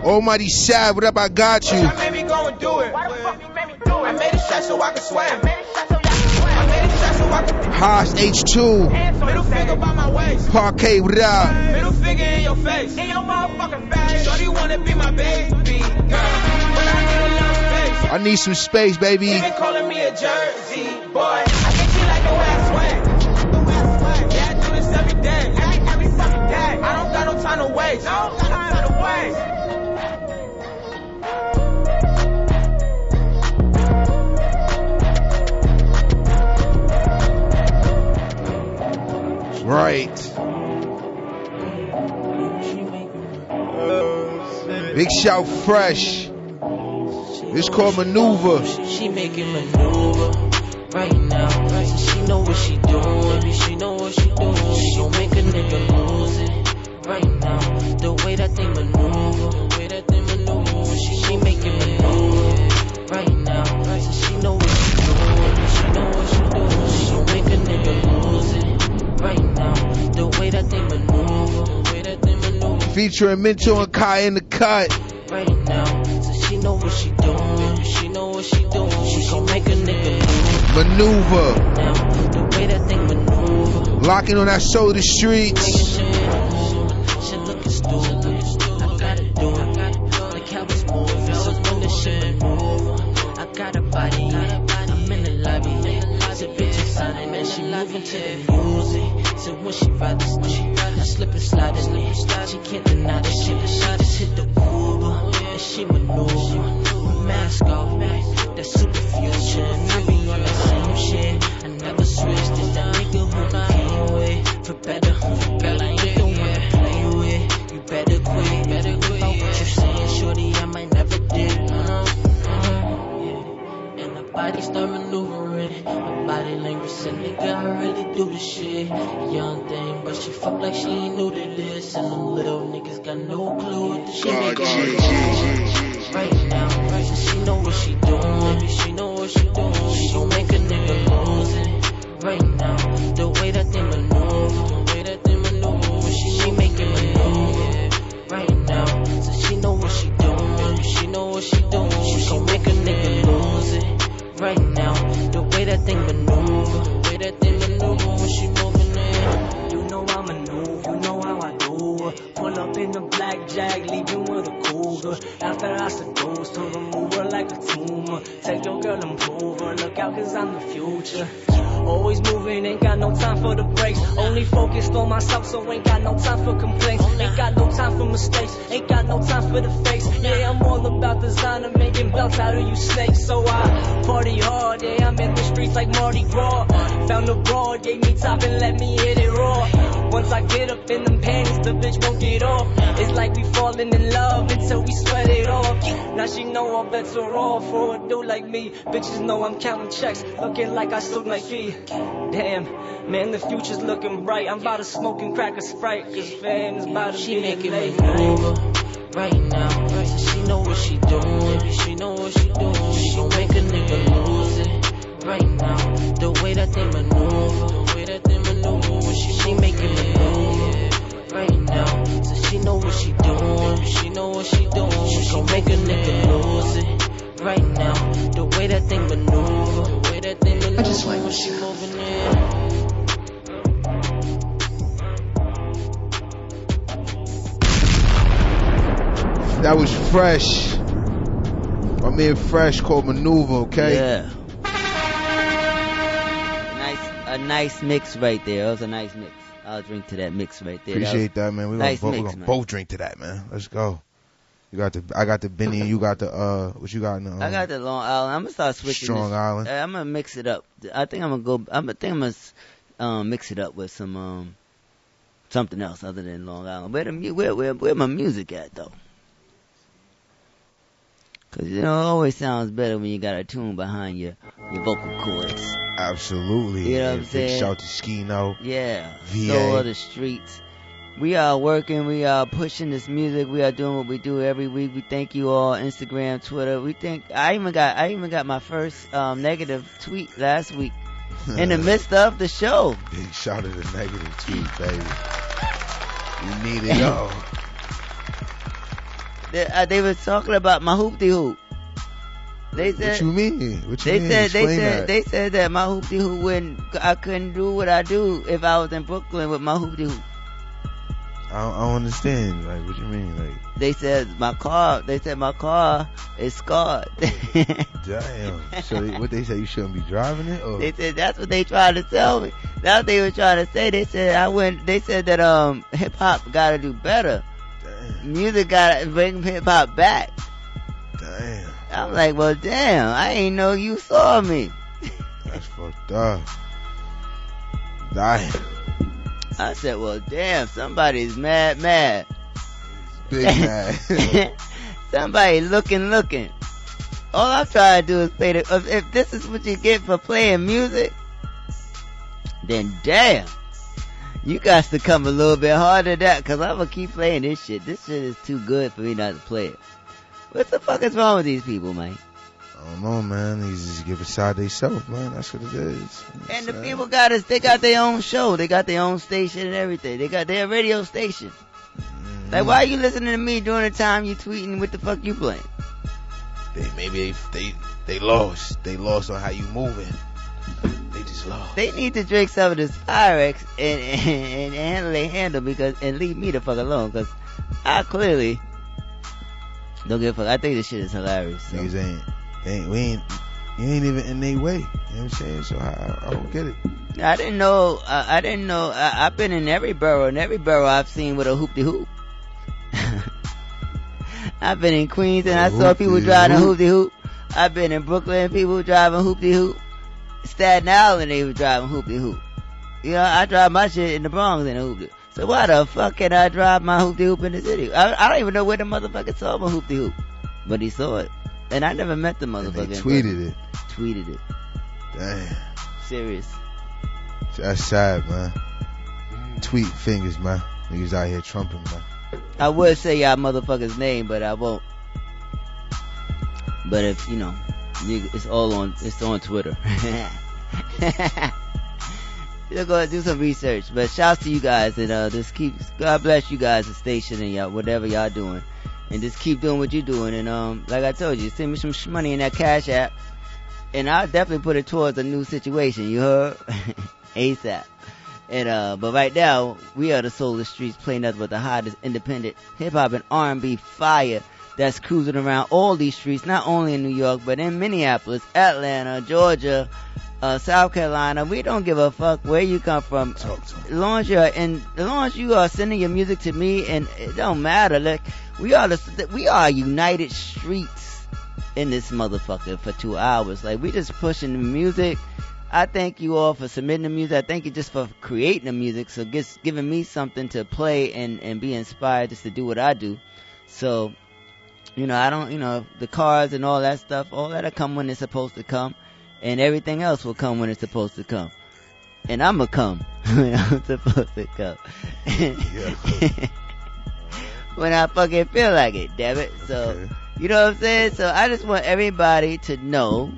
Almighty Sad, what up? I got you. I made me go and do it. I made it shot so I could sway. I made it shot so I could Haas H2. Middle finger by my waist. Parquet, what up? Middle finger in your face. In your motherfucking face. Shorty wanna be my baby girl, but I need a little space. I need some space, baby. They been calling me a Jersey shout fresh. It's called maneuver. She making maneuver right now. She know what she doing. She know what she doing. She gon' make a nigga lose it right now. The way that they maneuver, the way that they maneuver. She, she making maneuver right now. She know what she doing. She know what she doing. She gon' make a nigga lose it right now. The way that they maneuver, the way that they maneuver. Featuring Minto and Kai in the cut. Know what she doing. She know what she doing. She gon' make a nigga Maneuver. now. The way that thing maneuver. Locking on that shoulder streets. She looking stupid. I gotta do it. Like how it's moving. So when the shit maneuver, I got a body. I'm in the lobby. So bitches signing, man. She moving to the music. So when she ride this, I slip and slide. Like she ain't new to this. And them little niggas got no clue what the shit like a Take your girl and move her, look out cause I'm the future. Always moving, ain't got no time for the breaks. Only focused on myself, so ain't got no time for complaints. Ain't got no time for mistakes, ain't got no time for the fakes. Yeah, I'm all about designer, making belts out of you snakes. So I party hard, yeah, I'm in the streets like Mardi Gras. Found a broad, gave me top and let me hit it raw. Once I get up in them panties, the bitch won't get off. It's like we falling in love until we sweat it off. Now she know our bets are off for a dude like me. Bitches know I'm counting checks, looking like I sold Nike. Damn, man, the future's looking bright. I'm about to smoke and crack a sprite, cause fam is about to She be making late. me move right now. So she know what she doing. She know what she doing. She gon' make a nigga lose it right now. The way that they maneuver, the way that they maneuver. She, she making me move right now. So she know what she doing. She know what she doing. She gon' make a nigga lose it right now. The way that they maneuver, the way that they maneuver. I just like when she moving in. That was fresh. My man Fresh called Maneuver, okay? Yeah. Nice, a nice mix right there. That was a nice mix. I'll drink to that mix right there. Appreciate that, man. We gonna, nice both, we mix, gonna man. both drink to that, man. Let's go. You got the, I got the Benny, you got the, uh, what you got in the, um, I got the Long Island. I'm gonna start switching. Strong this. Island. I'm gonna mix it up. I think I'm gonna go. I'm I think I'm gonna um, mix it up with some um, something else other than Long Island. Where the where where where my music at though? Cause you know it always sounds better when you got a tune behind your your vocal cords. Absolutely. You know what I'm saying? Shout to Skino. Yeah. VA. Soul of the streets. We are working, we are pushing this music, we are doing what we do every week. We thank you all, Instagram, Twitter. We think I even got I even got my first um negative tweet last week in the midst of the show. Big shout to negative tweet, baby. You need it all. They, uh, they was talking about my hoopty hoop. They said What you mean? What you they mean? said they said that. they said that my hoopty hoop wouldn't I couldn't do what I do if I was in Brooklyn with my hoopty hoop. I don't, I don't understand. Like, what you mean? Like, They said my car. They said my car is scarred. damn. So they, what they say? You shouldn't be driving it? Or They said that's what they tried to tell me. That's what they were trying to say. They said I went. They said that um hip hop got to do better. Damn. Music got to bring hip hop back. Damn. I'm like, well, damn. I ain't know you saw me. That's fucked up. Damn. I said, well, damn. Somebody's mad, mad. Big mad. Somebody looking, looking. All I'm trying to do is play the. If, if this is what you get for playing music, then damn. You got to come a little bit harder than that, cause I'm gonna keep playing this shit. This shit is too good for me not to play it. What the fuck is wrong with these people, man? I don't know, man. He's just give a side they self, man. That's what it is. And the people got us, they got their own show. They got their own station and everything. They got their radio station. Mm-hmm. Like, why are you listening to me during the time you tweeting what the fuck you playing? They maybe they they they lost. They lost on how you moving. They just lost. They need to drink some of this Pyrex and, and, and handle their handle because, and leave me the fuck alone because I clearly don't give a fuck. I think this shit is hilarious. so. Niggas ain't, they ain't, we ain't, you ain't even in their way. You know what I'm saying? So I, I don't get it. I didn't know. I, I didn't know. I, I've been in every borough, and every borough I've seen with a hoopty hoop. I've been in Queens, and I saw people driving hoop. hoopty hoop. I've been in Brooklyn, people driving hoopty hoop. Staten Island, they were driving hoopty hoop. You know, I drive my shit in the Bronx in a hoopty. So why the fuck can I drive my hoopty hoop in the city? I, I don't even know where the motherfucker saw my hoopty hoop, but he saw it, and I never met the motherfucker. They tweeted it. Tweeted it. Damn. Serious. That's sad, man. Tweet fingers, man. Niggas out here trumping, man. I would say y'all motherfucker's name, but I won't. But if you know, it's all on it's on Twitter. You're gonna do some research. But shouts to you guys and uh just keep God bless you guys the station and y'all whatever y'all doing. And just keep doing what you're doing and um like I told you, send me some money in that cash app and I'll definitely put it towards a new situation, you heard? ASAP. And uh, but right now we are the Soul of the Streets, playing nothing but the hottest independent hip hop and R&B fire that's cruising around all these streets, not only in New York but in Minneapolis, Atlanta, Georgia, uh, South Carolina, we don't give a fuck where you come from. As long as you're in, as long as you are sending your music to me, and it don't matter. Like we are the, we are united streets in this motherfucker for two hours. Like we just pushing the music. I thank you all for submitting the music. I thank you just for creating the music. So just giving me something to play and, and be inspired just to do what I do. So, you know, I don't, you know, the cars and all that stuff, all that'll come when it's supposed to come. And everything else will come when it's supposed to come. And I'ma come when I'm supposed to come. when I fucking feel like it, damn it. So, you know what I'm saying? So I just want everybody to know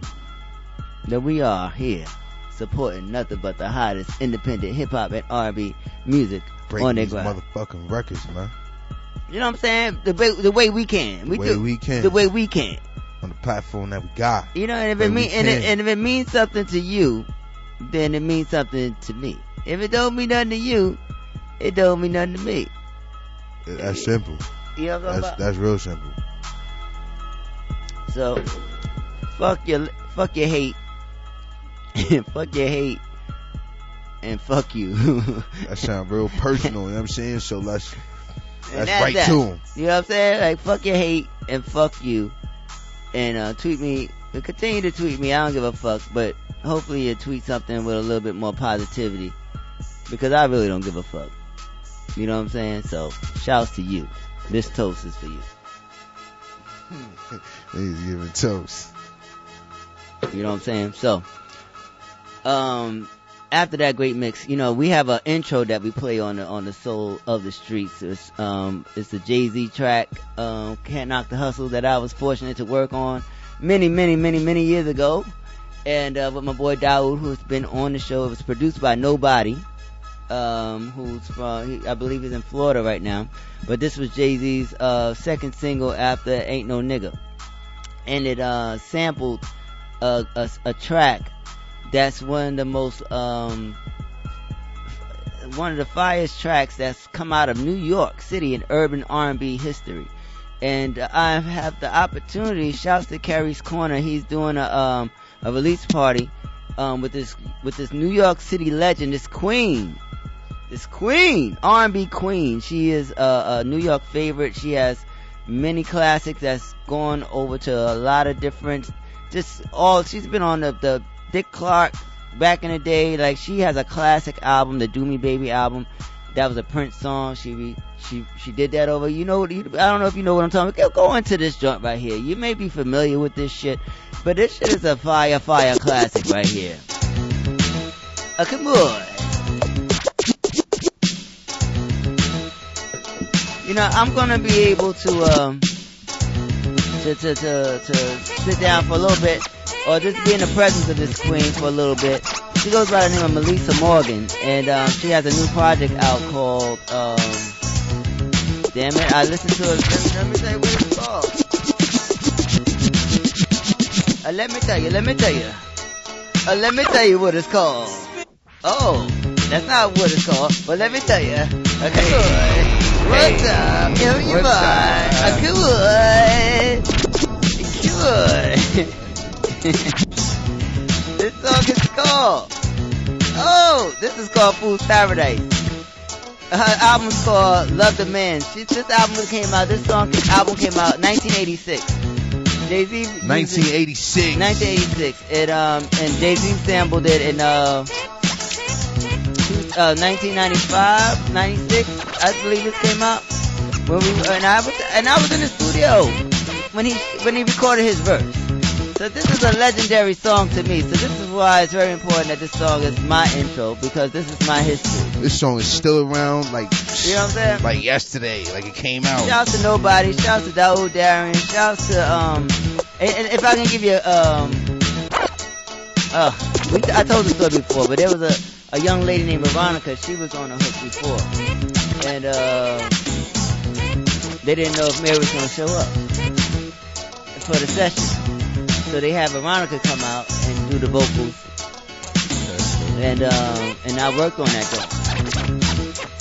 that we are here supporting nothing but the hottest independent hip hop and R&B music Break on their these ground. motherfucking records, man. You know what I'm saying? The way, the way we can. We way do. we can. The way we can. On the platform that we got. You know, and if it mean and, it, and if it means something to you, then it means something to me. If it don't mean nothing to you, it don't mean nothing to me. That's simple. You know what I'm That's that's real simple. So, fuck your fuck your hate, fuck your hate, and fuck you. That sound real personal. you know what I'm saying? So let's let's that's right that. to him. You know what I'm saying? Like fuck your hate and fuck you, and uh, tweet me. Continue to tweet me. I don't give a fuck, but hopefully you tweet something with a little bit more positivity, because I really don't give a fuck. You know what I'm saying? So shouts to you. This toast is for you. He's giving toast. You know what I'm saying? So, um, after that great mix, you know, we have an intro that we play on the on the soul of the streets. It's um, it's the Jay Z track, um, "Can't Knock the Hustle" that I was fortunate to work on many, many, many, many years ago, and uh, with my boy Daoud, who's been on the show. It was produced by Knobody, um, who's from, he, I believe, he's in Florida right now. But this was Jay Z's uh, second single after "Ain't No Nigga," and it uh, sampled a, a, a track that's one of the most um one of the finest tracks that's come out of New York City in urban R&B history. And I have the opportunity. Shouts to Carrie's Corner. He's doing a um a release party um with this with this New York City legend, this queen, this queen, R&B queen. She is a, a New York favorite. She has many classics that's gone over to a lot of different just all she's been on the, the Dick Clark back in the day. Like she has a classic album the Do Me Baby album. That was a Prince song. She re, she she did that over you know I don't know if you know what I'm talking about. Go, into this joint right here. You may be familiar with this shit but this shit is a fire fire classic right here. Uh, come on you know I'm gonna be able to um to, to, to, to sit down for a little bit or just be in the presence of this queen for a little bit. She goes by the name of Meli'sa Morgan and um, she has a new project out called um, Damn it, I listened to it. Let me, tell you what it's called. Uh, let me tell you, let me tell you. Uh, let me tell you what it's called. Oh, that's not what it's called, but let me tell you. Okay. What's up? You What's up? Good. Good. this song is called. Oh, this is called Fool's Paradise. Her album's called Love the Man. She, this album came out. This song album came out 1986. Jay Z. 1986. 1986. It um and Jay Z sampled it in uh. Uh, 1995, 96, I believe it came out. When we and I was and I was in the studio when he when he recorded his verse. So this is a legendary song to me. So this is why it's very important that this song is my intro because this is my history. This song is still around like You know what I'm saying? like yesterday, like it came out. Shouts to Knobody. Shouts to Daoud Darian. Shouts to um. And, and if I can give you um. Uh, we, I told the story before, but there was a a young lady named Veronica. She was on the hook before, and uh, they didn't know if Mary was gonna show up for the session. So they had Veronica come out and do the vocals, and um, and I worked on that joint.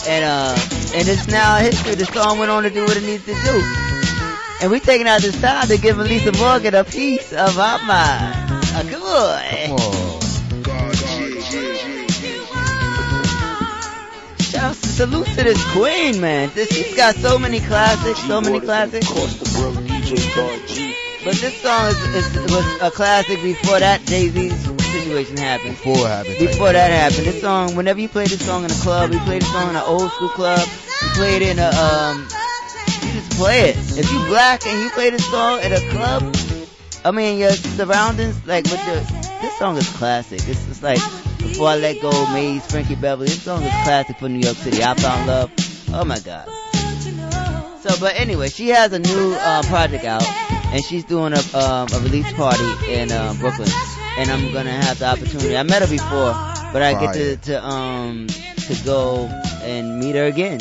And uh, and it's now history. The song went on to do what it needs to do. And we're taking out this time to give Meli'sa Morgan a piece of our mind. Uh, come on. Salute to this queen, man. This, she's got so many classics, so many classics. But this song is, is, was a classic before that Jay situation happened. Before happened. Before that happened, this song. Whenever you play this song in a club, you play this song in an old school club. You play it in a um. You just play it. If you black and you play this song at a club, I mean your surroundings, like with your. This song is classic. It's just like before I let go, Maze, Frankie Beverly. This song is classic for New York City. I found love. Oh my god. So, but anyway, she has a new uh, project out, and she's doing a um, a release party in uh, Brooklyn, and I'm gonna have the opportunity. I met her before, but I get to to um to go and meet her again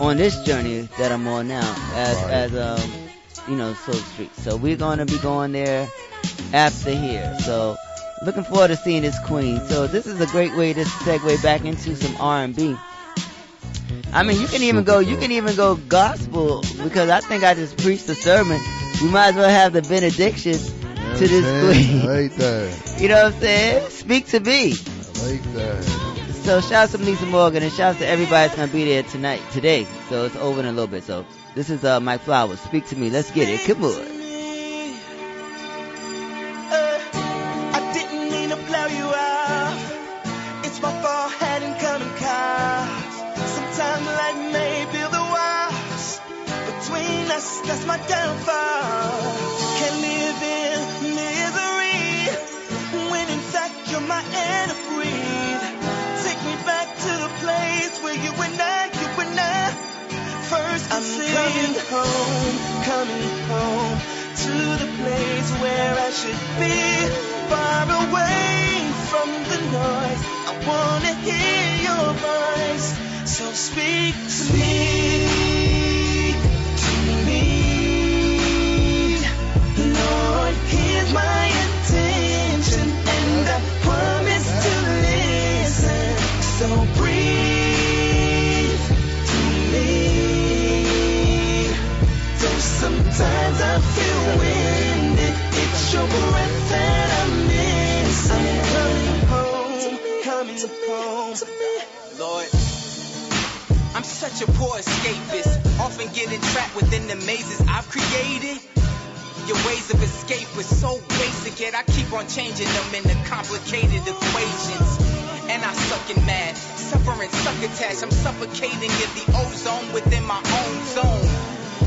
on this journey that I'm on now as as um you know Soul Street. So we're gonna be going there after here. So looking forward to seeing this queen. So this is a great way to segue back into some R&B. I mean, you can even go, you can even go gospel because I think I just preached the sermon. We might as well have the benediction to this queen. I like that. You know what I'm saying? Speak to me. I like that. So shout out to Meli'sa Morgan and shout out to everybody that's gonna be there tonight, today. So it's over in a little bit. So this is uh, Mike Flowers. Speak to me. Let's get it. Come on. That's my downfall. Can't live in misery when in fact you're my breathe. Take me back to the place where you and I, you and I first I'm coming home, coming home to the place where I should be, far away from the noise. I wanna hear your voice, so speak to me, my attention, and I promise to listen. So breathe to me. Though sometimes I feel winded, it's your breath that I'm coming home, coming home. Lord. I'm such a poor escapist, often getting trapped within the mazes I've created. Your ways of escape are so basic, yet I keep on changing them into complicated equations. And I suck in mad, suffering succotash. I'm suffocating in the ozone within my own zone.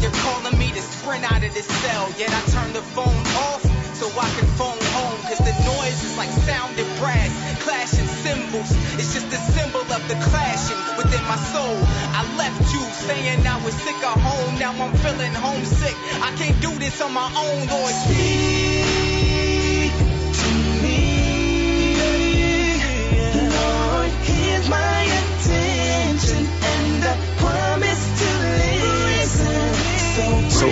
You're calling me to sprint out of this cell, yet I turn the phone off so I can phone home. Cause the noise is like sounding brass, clashing cymbals. It's just a symbol of the clashing within my soul. I left you saying I was sick of home, now I'm feeling homesick. I can't do this on my own, Lord. Speak to me. Lord, my attention, and I promise to listen. So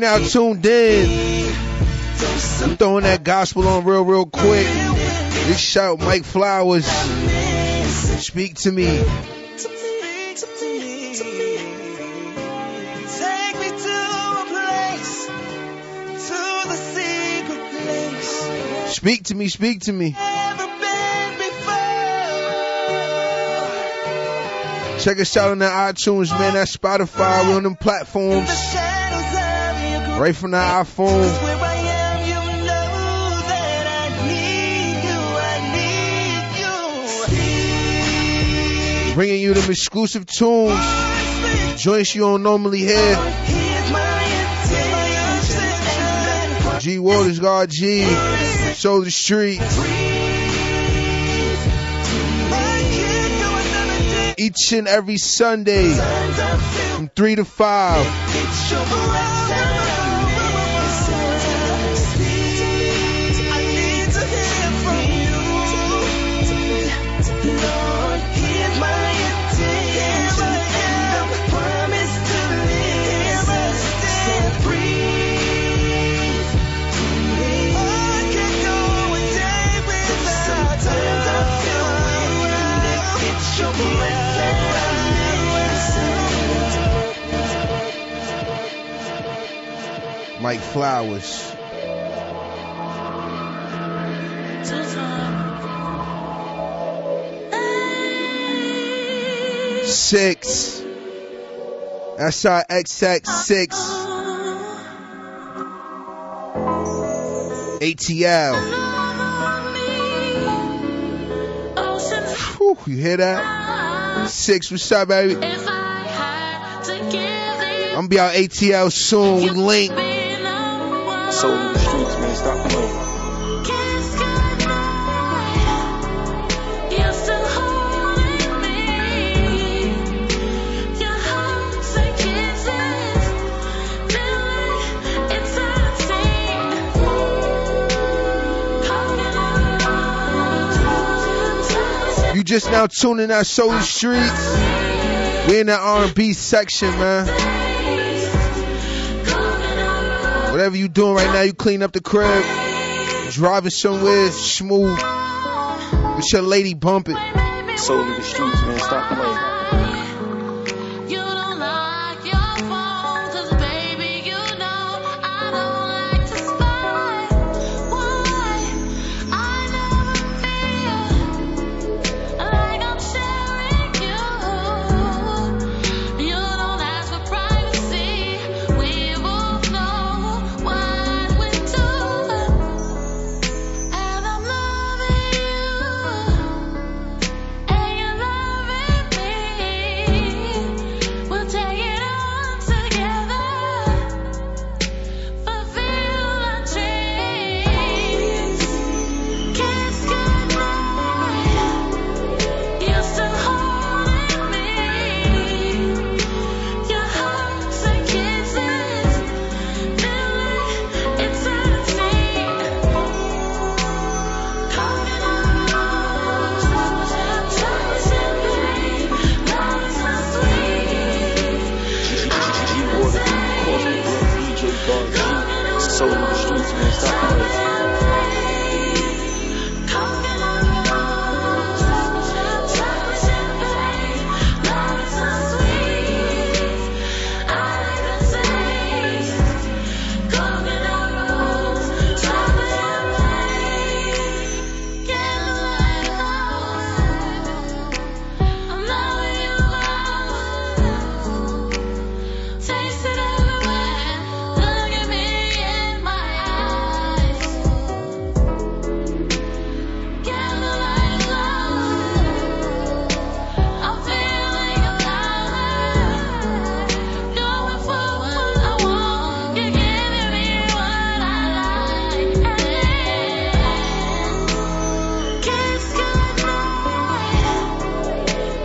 now tuned in. I'm throwing that gospel on real, real quick. This shout Mike Flowers. Speak to me. Take to a place, to the secret place. Speak to me. Speak to me. Never been before. Check us out on the iTunes, man. That Spotify. We on them platforms. Right from the iPhone. Where I am, you know that I need you. I need you. Bringing you them exclusive tunes. Joints you don't normally hear. G Waters, God G. Show the street. Each and every Sunday from 3 to 5. Flowers. six. That's our XX6. ATL. Whew, you hear that? Six, what's up, baby? I'm gonna be out ATL soon. We link. Soul in the streets, man. Stop playing. You just now tuning out Soul the Streets. We in that R&B section, man. Whatever you doing right now, you clean up the crib, driving somewhere smooth. With your lady bumping. Soul in the streets, man. Stop playing.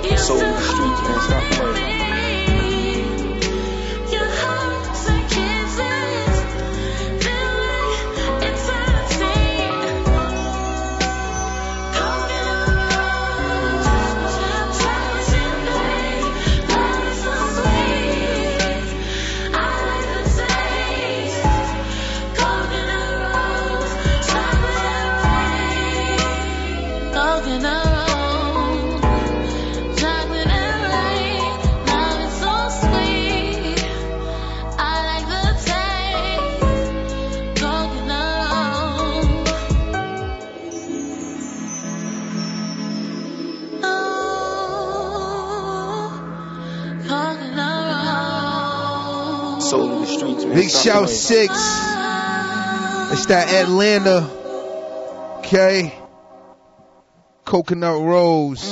Soul streets, man. Stop playing. Big shout playing. six. It's that Atlanta. Okay. Coconut Rose.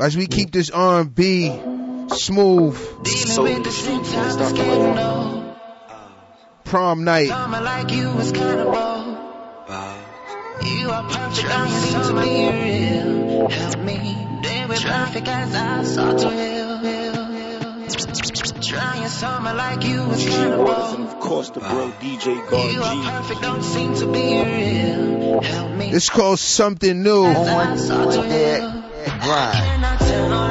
As we keep this R&B smooth. Soul in the streets, man. Stop playing. Prom night. You is kinda bold. You are perfect, I seem to be real. Help me, deal with traffic as I sought to heal. Trying someone like you is kinda and of course the bro, DJ God You are perfect, don't seem to be real. Help me, It's called something new. as I sought to heal. Grind.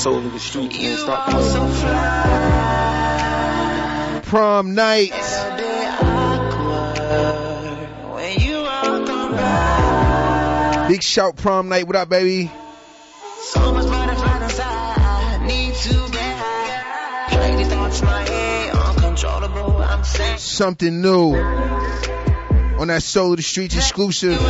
Soul in the streets, man. You Stop so playing. Prom night. It'll be awkward when you walk. Big shout prom night. What up, baby? So much butterfly inside. Need to get high. Crazy thoughts in my head. Uncontrollable. I'm saying. Something new on that Soul of the Streets exclusive.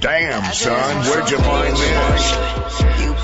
Damn, son, where'd you find this?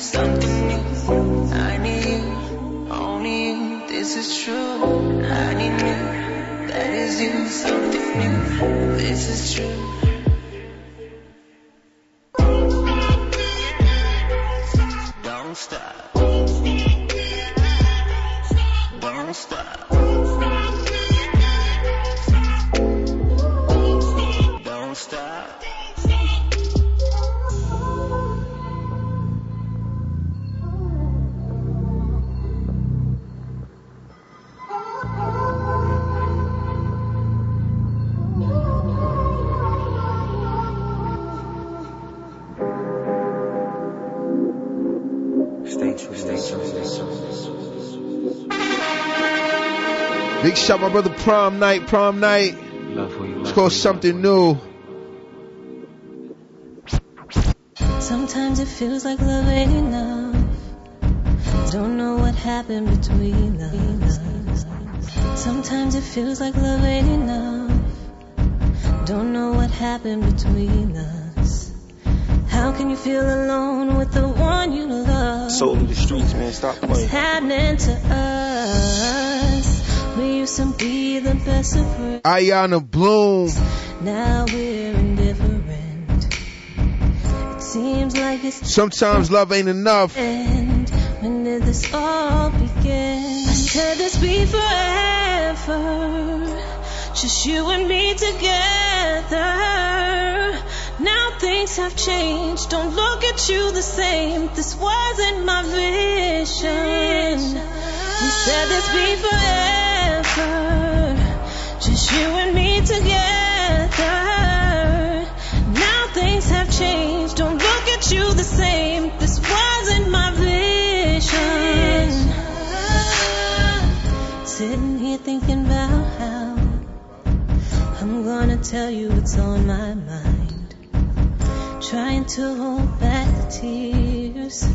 Something new. I need you, only you, this is true. I need you, that is you, something new. This is true. My brother prom night, prom night. It's called something new. Sometimes it feels like love ain't enough. Don't know what happened between us. Sometimes it feels like love ain't enough. Don't know what happened between us. How can you feel alone with the one you love? Soul of the streets, man. Stop What's happening to us? Ayana Bloom. Now we're indifferent. It seems like it's Sometimes love ain't enough. end. When did this all begin? Said this be forever. Just you and me together. Now things have changed. Don't look at you the same. This wasn't my vision. We said this be forever. Just you and me together. Now things have changed. Don't look at you the same. This wasn't my vision. Sitting here thinking about how I'm gonna tell you what's on my mind. Trying to hold back the tears.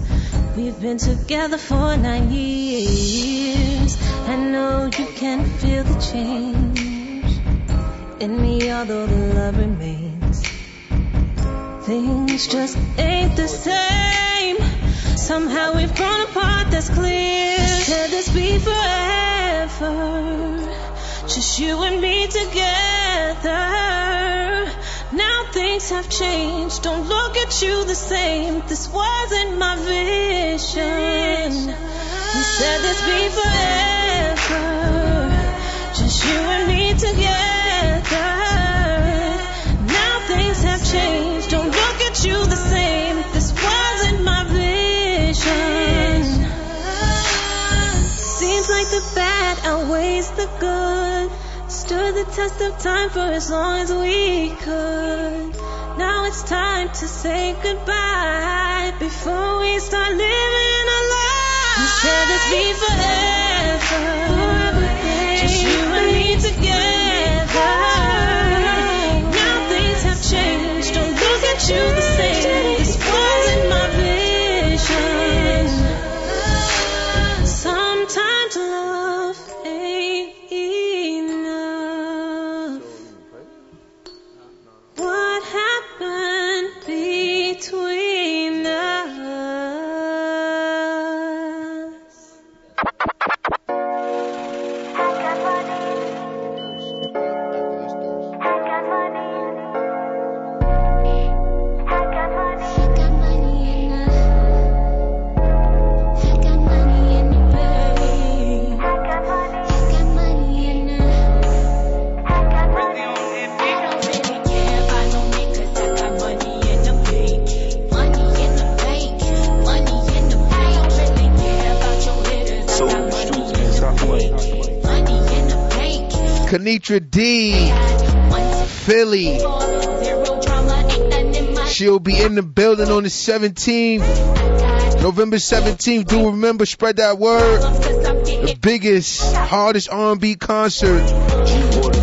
We've been together for nine years. I know you can feel the change in me, although the love remains. Things just ain't the same. Somehow we've grown apart, that's clear. Could this be forever? Just you and me together. Things have changed. Don't look at you the same. This wasn't my vision. We said this be forever. Just you and me together. Now things have changed. Don't look at you the same. This wasn't my vision. Seems like the bad outweighs the good stood the test of time for as long as we could. Now it's time to say goodbye before we start living our lives. You said this be forever, forever just you and me together. Now things have changed. Don't look at you the 17th. November 17th. Do remember, spread that word. The biggest, hardest R&B concert.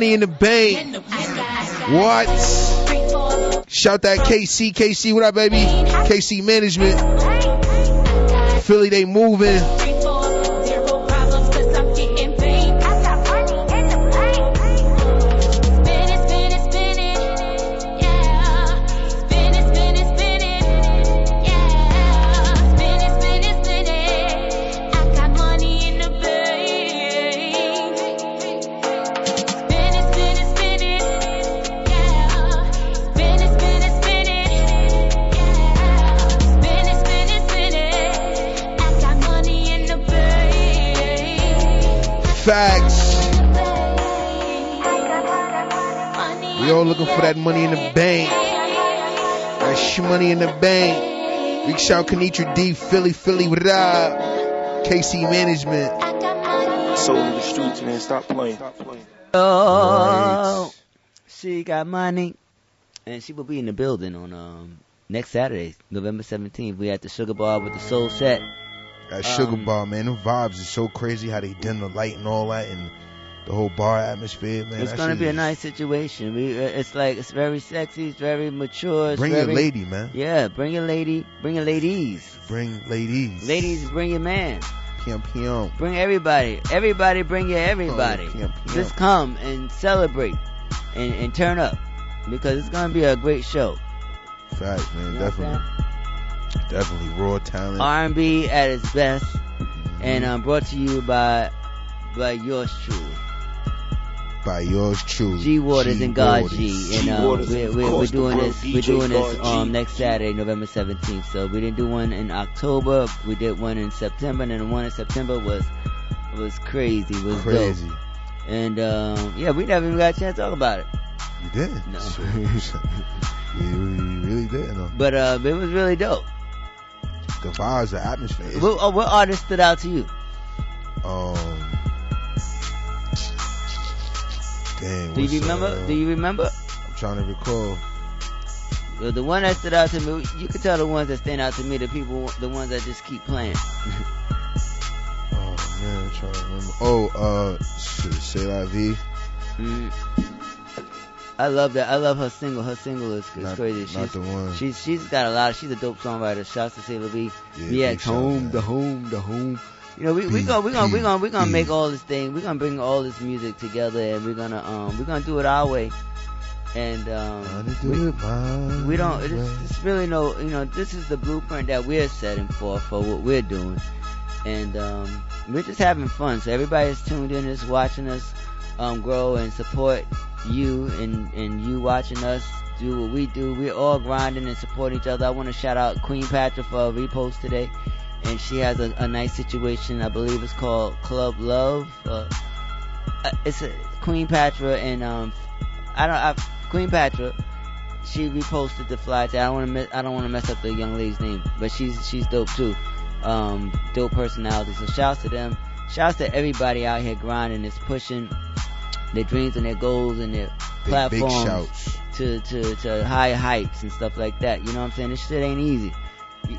Money in the bank. What? Shout that KC, KC, what up, baby? KC Management. Philly, they moving. Sh- money in the bank. Big shout Kanitra D, Philly, Philly, what up? KC Management. Soul in the streets, man. Stop playing. Stop playing. Oh, she got money, and she will be in the building on um next Saturday, November seventeenth. We at the Sugar Bar with the Soul Set. That sugar Um, bar, man. the vibes is so crazy how they dim the light and all that and the whole bar atmosphere, man. it's gonna be a nice situation. We, uh, it's like it's very sexy, it's very mature. It's Bring your lady, man. Yeah, bring your lady, bring your ladies. Bring ladies. Ladies, bring your man. Pium, pium. Bring everybody. Everybody, bring your everybody. Oh, pium, pium. Just come and celebrate and, and turn up because it's gonna be a great show. Facts, man. You know definitely. Definitely raw talent. R&B at its best, and um, brought to you by by yours truly, By yours truly. G Waters and God Waters. G, and um, G-Waters we're, we're, we're doing this we're doing this um next Saturday, November 17th. So we didn't do one in October, we did one in September, and then the one in September was was crazy, was dope. Crazy. And um, yeah, we never even got a chance to talk about it. You did. No. you, you really did. No. But uh, it was really dope. The vibes, the atmosphere. What, oh, what artist stood out to you? um. Do you remember? uh, Do you remember? I'm trying to recall. The, the one that stood out to me, you could tell the ones that stand out to me, the people, the ones that just keep playing. Oh man, I'm trying to remember. Oh, uh, shit, C'est La Vie. Mm. I love that. I love her single. Her single is, is Not- crazy. not She's, the one. She's she's got a lot. Of, she's a dope songwriter. Shouts to Sailor B. Yeah, Yeah, shout, home, the home, the home. You know, we we gonna we gonna we gonna we gonna make all this thing. We're gonna bring all this music together, and we're gonna um we're gonna do it our way. And um, do we, it we don't. It's, it's really no. You know, this is the blueprint that we're setting for for what we're doing. and um, we're just having fun. So everybody's tuned in, is watching us um, grow and support you and and you watching us do what we do. We're all grinding and supporting each other. I want to shout out Queen Patra for a repost today, and she has a, a nice situation. I believe it's called Club Love. Uh, uh, it's a Queen Patra and um, I don't I, Queen Patra. She reposted the fly. I don't want to I don't want to mess up the young lady's name, but she's she's dope too. Um, dope personality. So shouts to them. Shouts to everybody out here grinding, is pushing their dreams and their goals and their Big, big platforms shouts. to, to, to higher heights and stuff like that. You know what I'm saying? This shit ain't easy.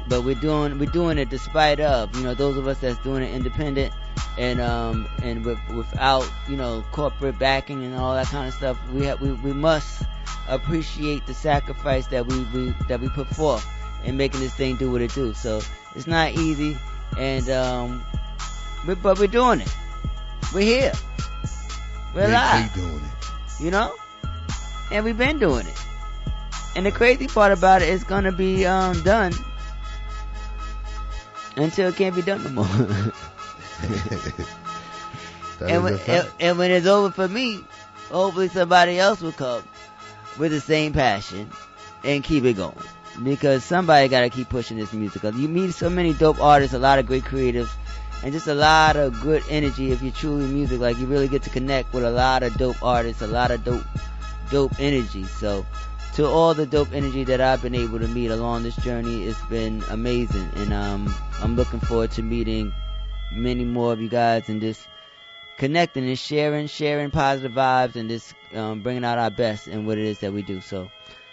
But we're doing we're doing it despite of you know those of us that's doing it independent and um and with, without you know corporate backing and all that kind of stuff. We have we, we must appreciate the sacrifice that we, we that we put forth in making this thing do what it do. So it's not easy, and um, we, but we're doing it. We're here. We're They- alive. doing it. You know, and we've been doing it. And the crazy part about it is gonna be um, done until it can't be done no more. And, when, and, and when it's over for me, hopefully somebody else will come with the same passion and keep it going. Because somebody got to keep pushing this music. You meet so many dope artists, a lot of great creatives, and just a lot of good energy. If you're truly music, like you really get to connect with a lot of dope artists, a lot of dope, dope energy. So, to all the dope energy that I've been able to meet along this journey, it's been amazing, and um, I'm looking forward to meeting many more of you guys and just connecting and sharing, sharing positive vibes, and just um, bringing out our best in what it is that we do. So,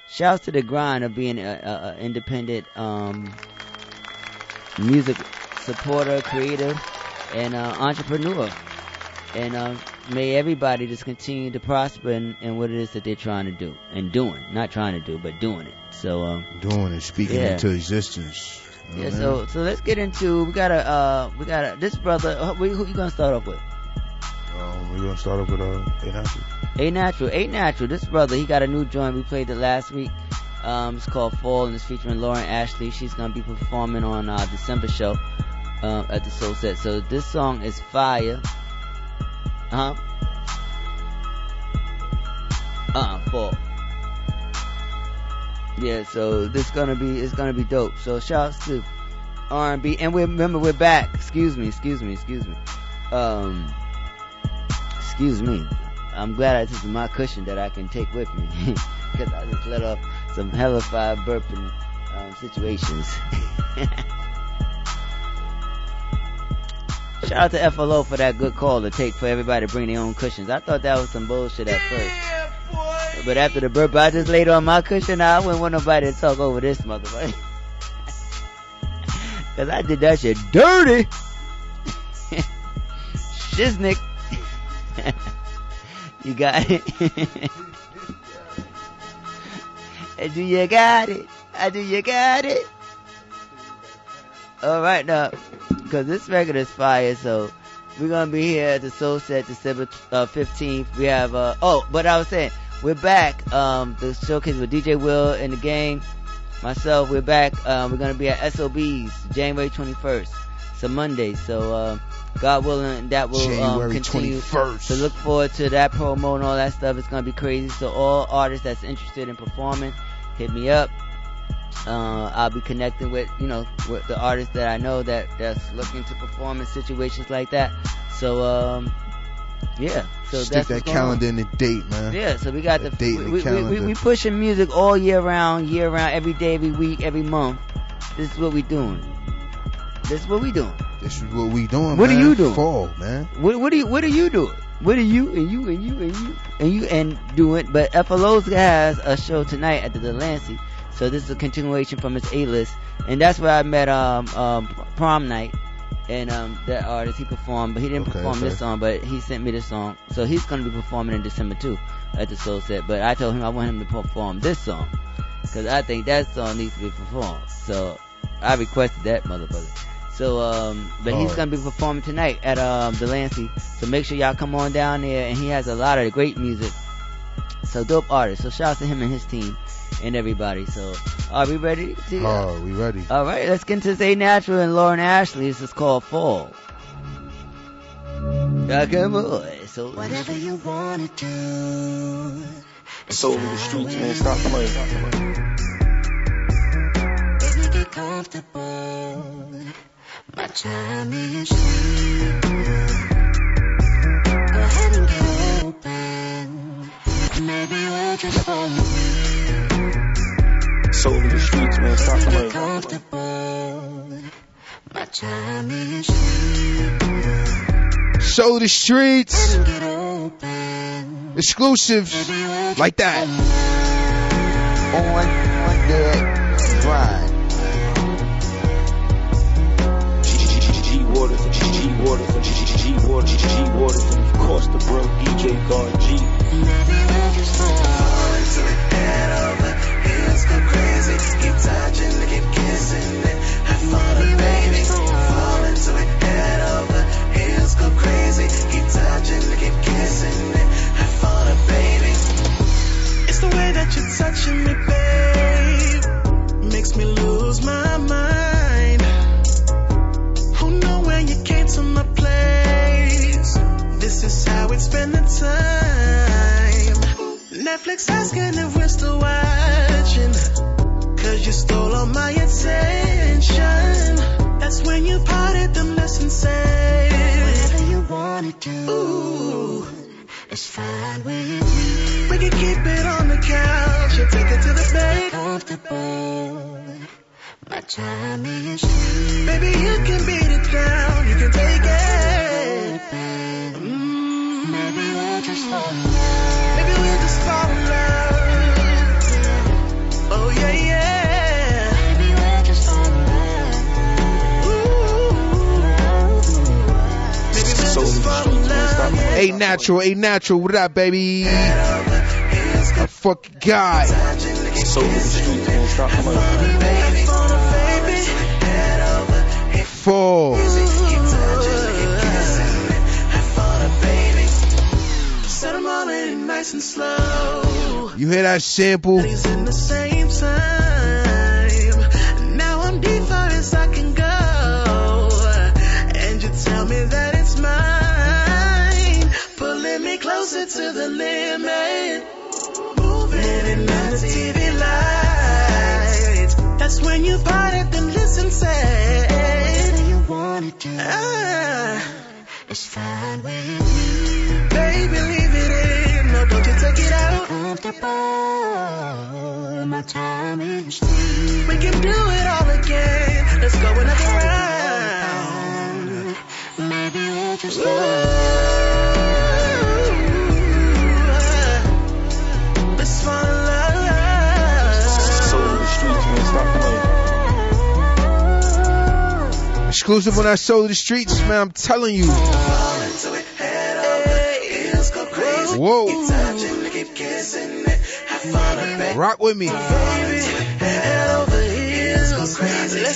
shouts to the grind of being an independent um, music supporter, creator, and uh, entrepreneur. And uh, may everybody just continue to prosper in, in what it is that they're trying to do and doing, not trying to do, but doing it. So, um, doing it, speaking yeah. into existence. You know yeah. what So, so let's get into. We got a, uh, we got a, this brother. uh, Who, who you gonna start off with? Um, we're gonna start off with uh, A Natural. A Natural, A Natural. This brother, he got a new joint. We played it last week. Um, it's called Fall, and it's featuring Lauren Ashley. She's gonna be performing on uh, December show uh, at the Soul Set. So this song is fire. Uh huh. Uh, Fall. Yeah, so this gonna be it's gonna be dope. So shouts to R&B, and we remember we're back. Excuse me, excuse me, excuse me. Um, excuse me. I'm glad I took my cushion that I can take with me because I just let off some hellified burping um, situations. Shout out to FLO for that good call to take for everybody to bring their own cushions. I thought that was some bullshit at first. But after the burp, I just laid on my cushion. I wouldn't want nobody to talk over this motherfucker. Cause I did that shit dirty. Shiznick. you got it. I do you got it? I do you got it? Alright now, cause this record is fire, so we're gonna be here at the Soul Set December uh, 15th. We have, uh, oh, but I was saying, we're back, um, the showcase with DJ Will and the gang, myself, we're back, um, we're gonna be at SOB's January 21st. It's a Monday, so, um, God willing, that will, um, January continue 21st. to look forward to that promo and all that stuff. It's gonna be crazy. So all artists that's interested in performing, hit me up. Uh, I'll be connecting with, you know, with the artists that I know that that's looking to perform in situations like that. So, um, yeah. So Stick that's that what's going on. calendar in the date, man. Yeah, so we got the date in we, the we, we, we pushing music all year round, year round, every day, every week, every month. This is what we doing. This is what we doing. This is what we doing. What are you doing? Fall, man. What what are you what are you doing? What are you and you and you and you and you and doing? But FLO's has a show tonight at the Delancey, so this is a continuation from his A list, and that's where I met um um prom night, and um that artist he performed, but he didn't Okay, perform this song, but he sent me this song, so he's gonna be performing in December too at the Soul Set. But I told him I want him to perform this song because I think that song needs to be performed. So I requested that motherfucker. So, um, but he's Hard. gonna be performing tonight at um Delancey. So make sure y'all come on down there, and he has a lot of great music. So dope artist. So shout out to him and his team and everybody. So Are we ready? To, Oh, we ready? All right, let's get into this A Natural and Lauren Ashley. This is called Fall. Yeah, come on. So Whatever you wanna do. Soul in the streets, man. Stop playing. Baby, get comfortable. My time is here. Go ahead and get open. Maybe we'll just fall Soul in the streets, man. Stop Get playing. comfortable. My time is here. Show the streets. Get. Exclusives. Like that. On, on the grind. G Waters and G Waters and G Waters, G Waters, and of course the bro DJ God G. Keep touching, keep kissing it. Have fun, baby. Fall into it. Head over heels go crazy. Keep touching, keep kissing it. Have fun, baby. It's the way that you're touching me, babe. Makes me lose my mind. Who know when you came to my place? This is how we spend the time. Netflix asking if we're still watching. Cause you stole all my attention. That's when you parted them lips and said, Whatever you wanna do. Ooh, it's fine with me. We can keep it on the couch or take it to the bed. Comfortable. My time is here. Baby, you can beat it down. You can take it. Mm, maybe we'll just fall in love. Maybe we'll just fall in love. A natural, a natural. What up, baby? I fuck God. Soul in the streets, man. Stop playing. Fall. Set 'em all in nice and slow. You hear that sample? That's when you parted them lips and said, Whatever you wanna do. Ah, it's fine with me. Baby, leave it in. No, don't you take it out. Comfortable. My time is free. We can do it all again. Let's go another round. Maybe we'll just Let's Exclusive that soul of the streets, man. I'm telling you. Whoa. Rock with me. Let's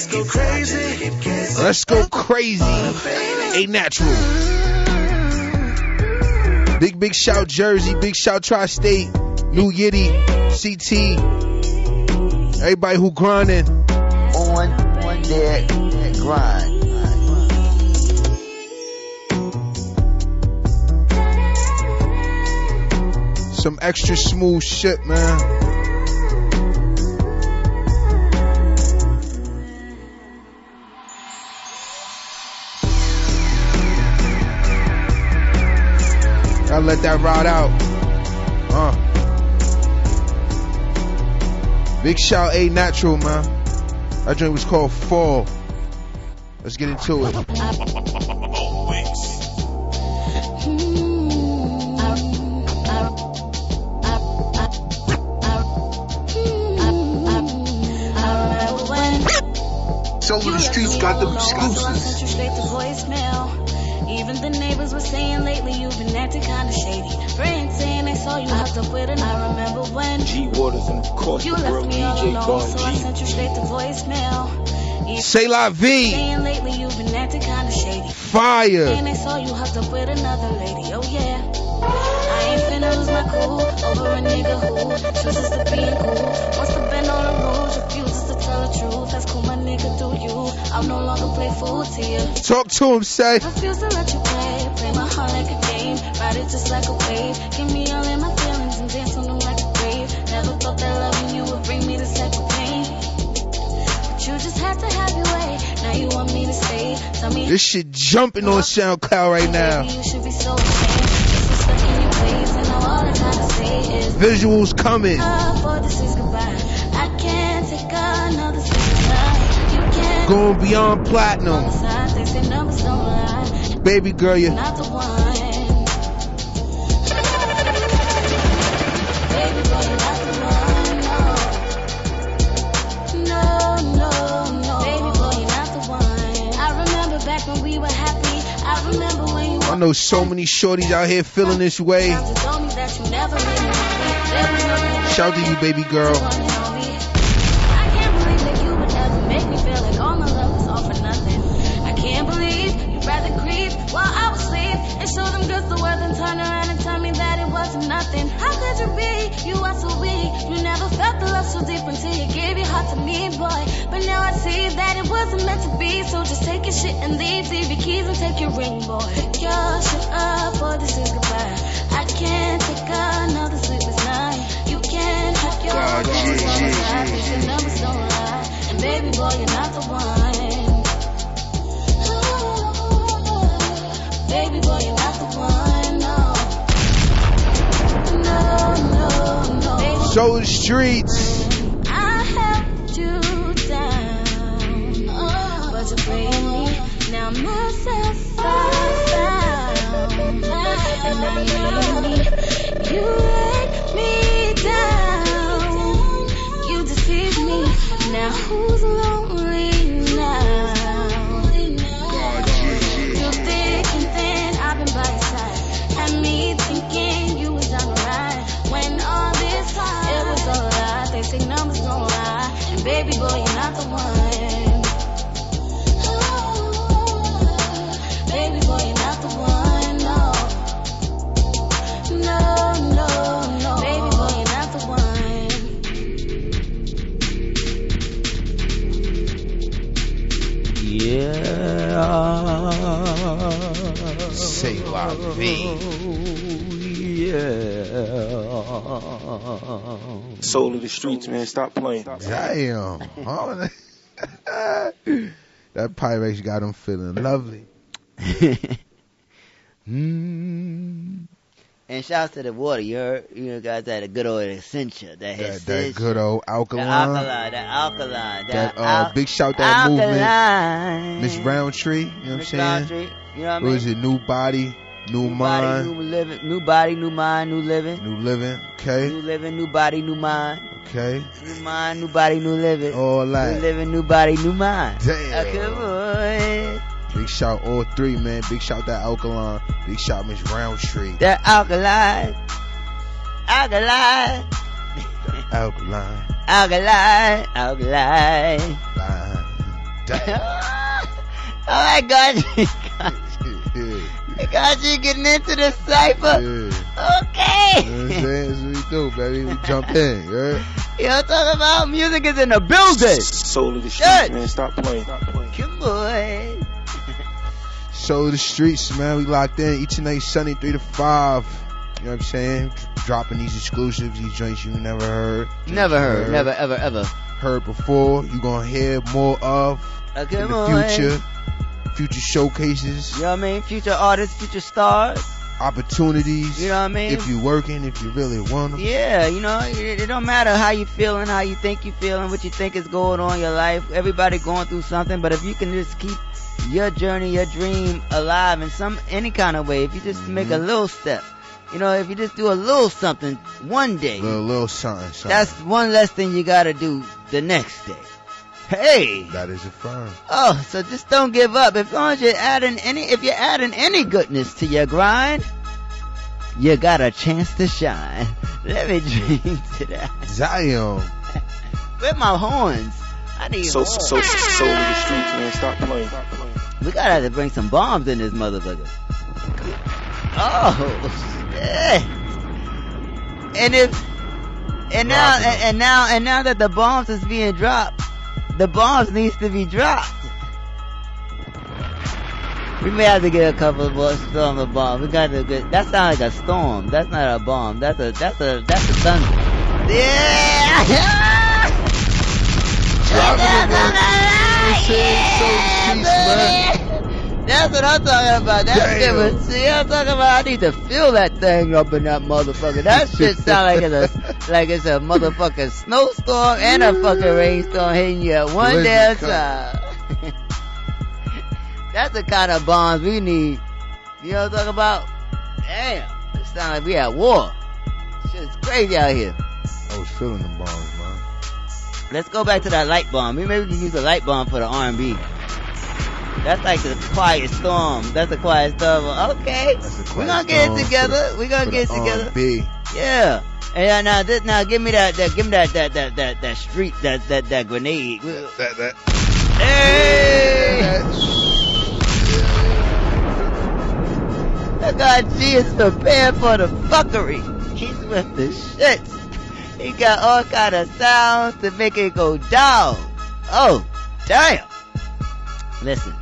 go crazy. Let's go crazy. A natural. Big, big shout Jersey. Big shout Tri State. New Yiddy. CT. Everybody who grinding. On, on that grind. Some extra smooth shit, man. I let that ride out. Uh. Big shout A Natural, man. That drink was called Fall. Let's get into it. Of the got them exclusives. straight to voicemail. Even the neighbors were saying lately you've been acting kinda shady. Friends saying they saw you hooked up with an I remember when G Waters and of course you left me all alone, so I sent you straight to voicemail. Say la vie. Saying lately you've been acting kinda shady. Fire. And they saw you hooked up with another lady, oh yeah. I ain't finna lose my cool over a nigga who chooses to be cool. To you. Talk to him, say. Refuse to let you play, play my heart like a game, ride it just like a wave. Give me all in my feelings and dance on them like a grave. Never thought that loving you would bring me this type of pain. But you just had to have your way. Now you want me to stay. Tell me This shit jumping on SoundCloud right now. you should be so ashamed. Just so Going beyond platinum. decide. They say numbers don't lie. Baby girl, you. Not the one. Baby boy, you're not the one. No, no, no. Baby boy, you're not the one. I remember back when we were happy. I remember when you I know so many shorties out here feeling this way. told me that you never really want me. There was nothing Shout to you, baby girl. Wasn't meant to be. So just take your shit and leave. Leave your keys and take your ring, boy. Pick your shit up, boy. This is goodbye. I can't take another sleepless night. You can't have your God, yeah, on the side. yeah, Your numbers don't lie. And baby boy, you're not the one. Oh, baby boy, you're not the one. No. No, no, no. Show the streets. But you me. Now myself I found. And you need. You let me down. You deceived me. Now who's lonely now? Through thick and thin, I've been by your side. And me thinking you was down the ride. When all this time, it was a lie. They say numbers don't lie. And baby boy, Say la vie. Yeah. Soul of the streets, man. Stop playing. Damn. That Pyrex got him feeling lovely. Mm. And shouts to the water. You heard, you know, guys had a good old Essentia. That, That, that good old The alkaline. alkaline, that alkaline, That that, uh, al- big shout that alkaline. movement. Miss Roundtree, you know what I'm saying? Roundtree, you know what I What mean? was it? New body, new, New mind, body, new living, new body, new mind, new living, new living. Okay, new living, new body, new mind, okay. new mind, new body, new living, All new living, new body, new mind. Damn. Okay, boy. Big shout all three, man. Big shout that alkaline. Big shout Miss Roundtree. That alkaline, alkaline, Alkaline. alkaline, alkaline. Line. Damn. oh my God, God, you getting into the cipher. Yeah. You know Okay. what I'm saying? That's what we do, baby. We jump in, you heard? You know what I'm talking about? Music is in the building. Soul of the streets, Good. man. Stop playing. Come on. Show the streets, man. We locked in each and every Sunday, 3 to 5. You know what I'm saying? Dropping these exclusives, these joints you never heard. Never you heard, never, ever, ever. Heard before. You're going to hear more of Okay, in the on. future. Future showcases, You know what I mean? Future artists, future stars. opportunities. You know what I mean? If you're working, if you really want them. Yeah, you know, it, it don't matter how you feeling, how you think you feeling, what you think is going on in your life. Everybody going through something, but if you can just keep your journey, your dream alive in some any kind of way, if you just make a mm-hmm. little step, you know, if you just do a little something one day, Little, little something, something. that's one less thing you gotta do the next day. Hey. that is a firm. Oh, so just don't give up. As long as you're adding any, if you're adding any goodness to your grind, you got a chance to shine. Let me dream to that. Zion. Where my horns? I need So, horns. so, soul the streets, man. Stop playing. we gotta have to bring some bombs in this motherfucker. Oh, shit. And if, and now, and, and now, and now that the bombs is being dropped, the bombs needs to be dropped. We may have to get a couple of more storm of bomb. We got to get. That sounds like a storm. That's not a bomb. That's a that's a that's a thunder. Yeah. That's what I'm talking about. That Damn. shit was. See, I'm talking about. I need to feel that thing up in that motherfucker. That shit sound like it's a like it's a motherfucking snowstorm and a fucking rainstorm hitting you at one damn time. That's the kind of bombs we need. You know what I'm talking about? Damn, it sound like we at war. Shit's crazy out here. I was feeling the bombs, man. Let's go back to that light bomb. Maybe we can use a light bomb for the R&B. That's like the quiet storm. That's the quiet storm. Okay, we're gonna get it together. We're gonna get it together. B. Yeah. And uh, now, this, now give me that, that, give me that, that, that, that, that street, that, that, that grenade. That, that. Hey! That guy G is prepared for the fuckery. He's with the shits. He got all kind of sounds to make it go down. Oh, damn. Listen,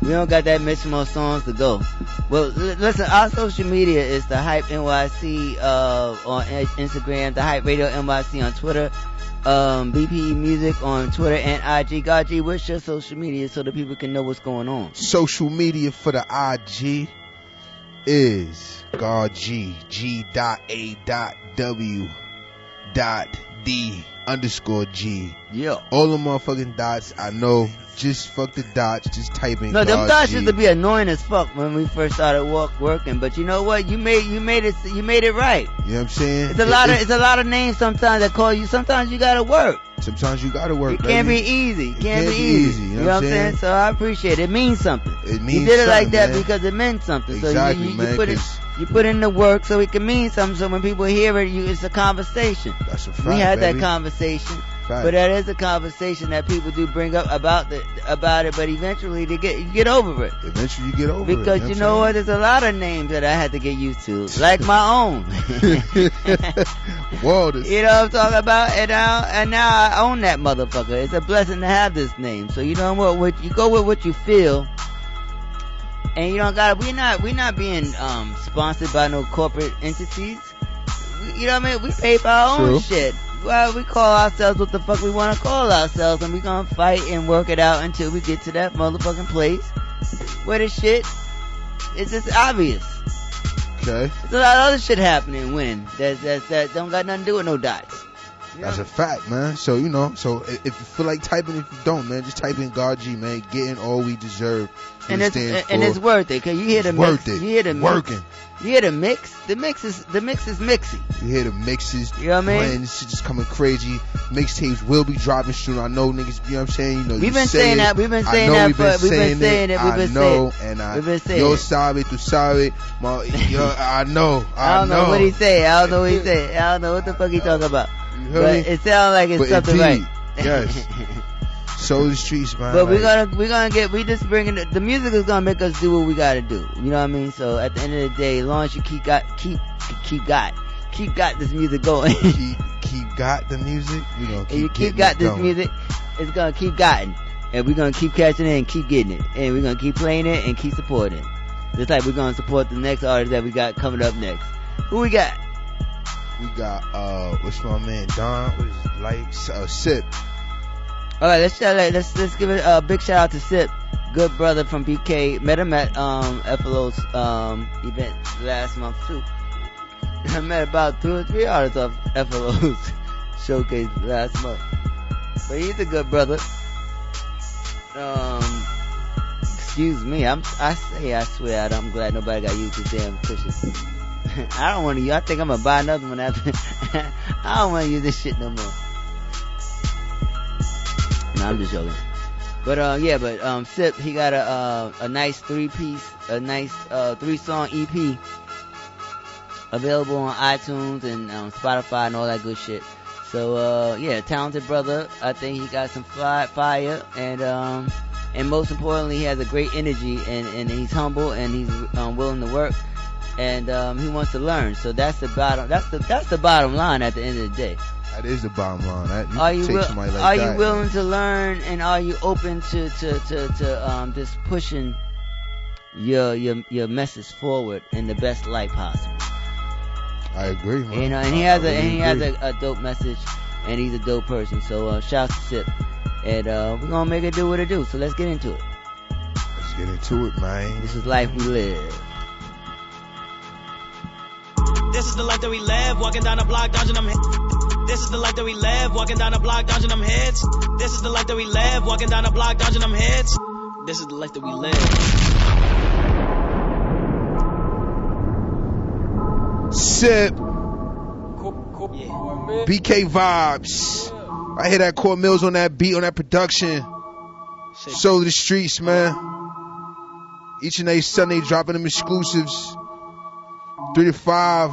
we don't got that much more songs to go. Well, l- listen, our social media is the Hype NYC uh, on Instagram, the Hype Radio NYC on Twitter, um, BPE Music on Twitter and IG. God G, what's your social media so that people can know what's going on? Social media for the IG is God G G dot A dot W dot D underscore G. Yeah. All the motherfucking dots. I know. Just fuck the dots. Just type in No, them G. used to be annoying as fuck when we first started walk, working, but you know what? You made you made it you made it right. You know what I'm saying? It's a It- lot of it's a lot of names sometimes that call you. Sometimes you gotta work. Sometimes you gotta work. It can't be easy. It can't be easy. You know what I'm saying? So I appreciate it. It means something. It means. You did it like that man. because it meant something. So you- Exactly, you, you, man, put it you put in the work so it can mean something. So when people hear it, you it's a conversation. That's a we had baby. that conversation. But that is a conversation that people do bring up about the about it, but eventually they get you get over it. Eventually you get over it. Because you know what? There's a lot of names that I had to get used to, like my own. Walters. You know what I'm talking about? And now, and now I own that motherfucker. It's a blessing to have this name. So you know what? What you go with what you feel, and you don't gotta. We're not. We're not being um sponsored by no corporate entities. You know what I mean? We pay for our own True. shit. Well, we call ourselves what the fuck we want to call ourselves, and we gonna fight and work it out until we get to that motherfucking place where the shit is just obvious. Okay. There's a lot of other shit happening winning that that that don't got nothing to do with no dots. That's a fact, man. So you know, so if you feel like typing, if you don't, man, just type in God G, man. Getting all we deserve. and It it's stands and it's worth it because you hear the It's mix, worth it. you hear the mix, Working. You hear the mix. The mix is the mix is mixy. You hear the mixes, You know what I mean? blends, shit just coming crazy. Mixtapes will be dropping soon. I know niggas, you know what I'm saying? You know, We've you been say saying it. that. We've been saying that we've been for- we've been saying saying it. We've I been know, saying- and I, we've been saying yo it. sabe, tu sabe, ma, yo, I know, I, I don't know. know. what he say. I don't know what he say. I don't know what the fuck he talking about. heard But me? it sounds like it's But something indeed, right. yes. So the streets, man. But we're gonna we're gonna get we just bringing the, the music is gonna make us do what we gotta do. You know what I mean? So at the end of the day, as long as you keep got keep keep got keep got this music going, keep keep got the music. We gonna keep and you keep got this going. music, it's gonna keep gotten, and we're gonna keep catching it and keep getting it, and we're gonna keep playing it and keep supporting it. Just like we're gonna support the next artist that we got coming up next. Who we got? We got uh, what's my man Don? What is it? like uh, Sip? All right, let's shout let's let's give a big shout out to Sip, good brother from BK. Met him at um FLO's um event last month too. I met about two or three artists of FLO's showcase last month. But he's a good brother. Um, excuse me, I'm I say I swear I'm glad nobody got used to damn cushion. I don't want to. I think I'm gonna buy another one after. I don't want to use this shit no more. No, I'm just joking. But uh, yeah, but um, Sip he got a uh, a nice three piece, a nice uh three song EP available on iTunes and um, Spotify and all that good shit. So uh, yeah, talented brother. I think he got some fly, fire and um and most importantly, he has a great energy and and he's humble and he's um, willing to work and um, he wants to learn. So that's the bottom. That's the that's the bottom line at the end of the day. That is the bottom line. That, you Are you will, like are that. you willing to learn and are you open to to to, to um just pushing your your your message forward in the best light possible. I agree, man. You know, and he has I a and really he has a, a dope message, and he's a dope person. So uh, shouts to Sip, and uh, we're gonna make it do what it do. So let's get into it. Let's get into it, man. This is life we live. This is the life that we live, walking down the block, dodging them. He- this is the life that we live, walking down the block, dodging them hits. This is the life that we live, walking down the block, dodging them hits. This is the life that we live. Sip. BK vibes. I hear that Core Mills on that beat, on that production. Soul of the streets, man. Each and every Sunday dropping them exclusives. Three to five.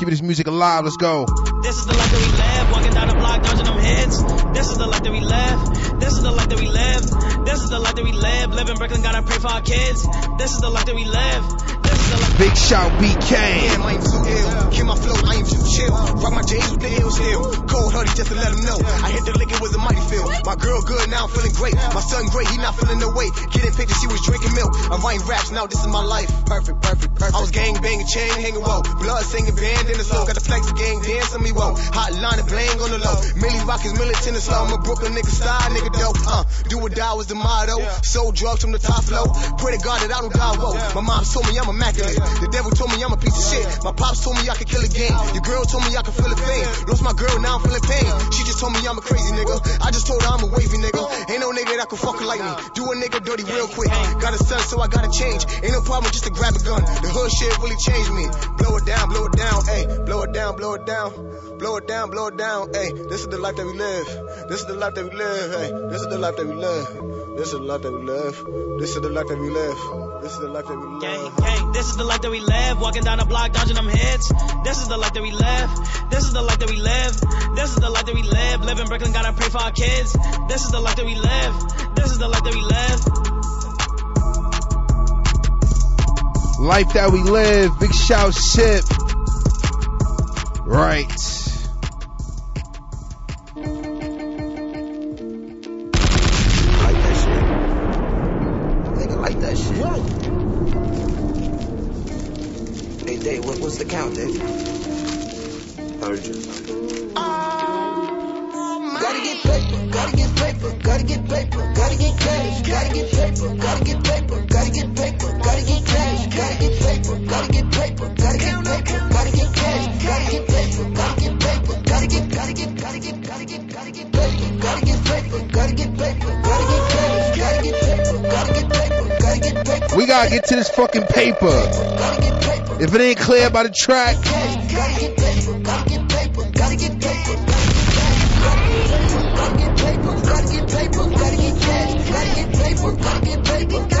Keeping this music alive. Let's go. This is the life that we live, walking down the block, dodging them heads. This is the life that we live. This is the life that we live. This is the life that we live. Live in Brooklyn, gotta pray for our kids. This is the life that we live. This is the life. Big shout BK. Damn, I ain't too ill. Kill my flow, I ain't too chill. Rock my J's with the ill still. Cold hoodie just to let him know. I hit the lick, it was a mighty feel. My girl good, now I'm feeling great. My son great, he not feeling no weight. Getting pictures, she was drinking milk. I'm writing raps, now this is my life. Perfect, perfect, perfect. I was gang banging, chain hanging low. Blood singing, band in the slow. Got the flex gang dance on me, whoa. Hot line and bling on the low. Millie rock is militant and slow. I'm a Brooklyn nigga style, nigga dope. Uh, do or die was the motto. Sold drugs from the top flow. Pray to God that I don't die, whoa. My mom told me I'm immaculate. The devil told me I'm a piece of shit. My pops told me I could kill a game. Your girl told me I could feel a pain. Lost my girl, now I'm feeling pain. She just told me I'm a crazy nigga. I just told her I'm a wavy nigga. Ain't no nigga that could fucking like me. Do a nigga dirty real quick. Got a son, so I gotta change. Ain't no problem just to grab a gun. The hood shit really changed me. Blow it down, blow it down, ayy. Blow it down, blow it down. Blow it down, blow it down, ayy. This is the life that we live. This is the life that we live, ayy. This is the life that we live. This is the life that we live. This is the life that we live. This is the life that we live. Gang, gang, this is the life that we live, walking down the block, dodging them heads. This is the life that we live. This is the life that we live. This is the life that we live. Live in Brooklyn, gotta pray for our kids. This is the life that we live. This is the life that we live. Life that we live. Big shout Sip. Right. Shit. Hey, Dave, what, what's the count, Dave? Heard you. Gotta get paper, gotta get paper, gotta get paper, gotta get cash, gotta get paper, gotta get paper, gotta get paper, gotta get cash, gotta get paper, gotta get paper, gotta get paper, gotta get cash, gotta get paper, gotta get paper, gotta get, gotta get, gotta get, gotta get, gotta get paper, gotta get paper, gotta get paper, gotta get cash, gotta get paper, gotta get paper. We gotta get to this fucking paper. If it ain't clear by the track, Gotta get paper, gotta get paper, gotta get cash. Gotta get paper, gotta get paper,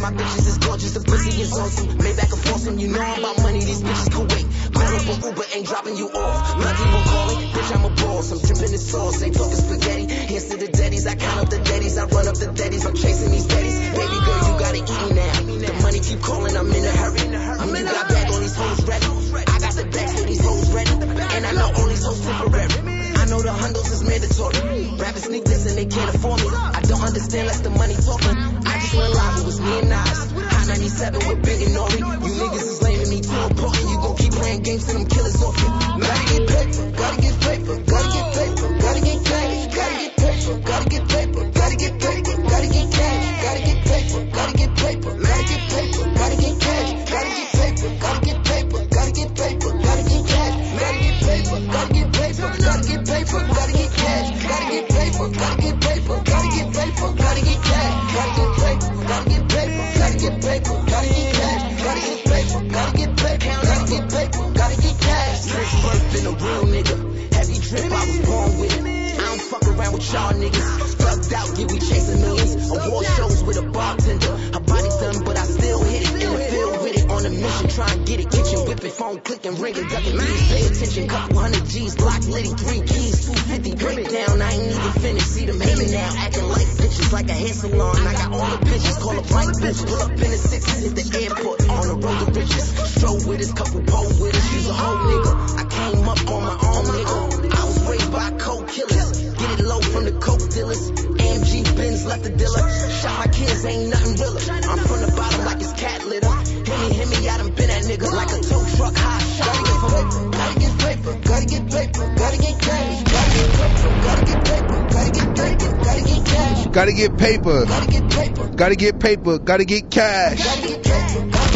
My bitches is gorgeous, the pussy is awesome. Made back and Fawson, you know I'm about money, these bitches can wait. Call up for Uber, ain't dropping you off. My people calling, bitch, I'm a boss. I'm dripping in sauce, ain't talking spaghetti. Hands to the daddies, I count up the daddies, I run up the daddies, I'm chasing these daddies. Baby girl, you gotta eat me now. The money keep calling, I'm in a hurry. I'm in got bag on these hoes ready. I got the bags for these hoes ready. And I know all these hoes temporary. I know the hundreds is mandatory. Rappers sneak this and they can't afford me. I don't understand less the money talking. I went live, it was me and Nas. Hot 97 with Big and Nori. You niggas is lame to me too. You gon' keep playing games till them killers off you. Gotta get paper, gotta get paper, gotta get paper, gotta get cash, gotta get paper, gotta get paper, gotta get paper, gotta get cash, gotta get paper, gotta get paper, gotta get paper, gotta get cash, gotta get paper, gotta get paper, gotta get paper, gotta get cash, gotta get paper, gotta get paper, gotta get paper, gotta get cash, gotta get paper, gotta get y'all niggas. Fucked out, yeah, we chasing millions. Award shows with a bartender. Her body done, but I still hit it. In the field with it, on a mission, try and get it. Kitchen whipping, phone clicking, ringing, ducking. Please pay attention, couple hundred G's, block litty, three keys, 250 breakdown. I ain't even finished, see them hating now, acting like bitches, like a hair salon. I got all the bitches, call a white bitch, pull up in the six, hit the airport, on the road to riches. Stroll with his couple pole with us, she's a whole nigga. I came up on my own, nigga. I was raised by cold killers from the coke dealers. AMG Benz left the dealer. Shot my kids, ain't nothing realer. I'm from the bottom like it's cat litter. Hit me, hit me, I done been that nigga like a tow truck hot shot. Gotta get paper, gotta get paper, gotta get paper, gotta get cash. Gotta get paper, gotta get paper, gotta get paper, gotta get cash. Paper, gotta get paper, gotta get paper, gotta get cash. Gotta get paper,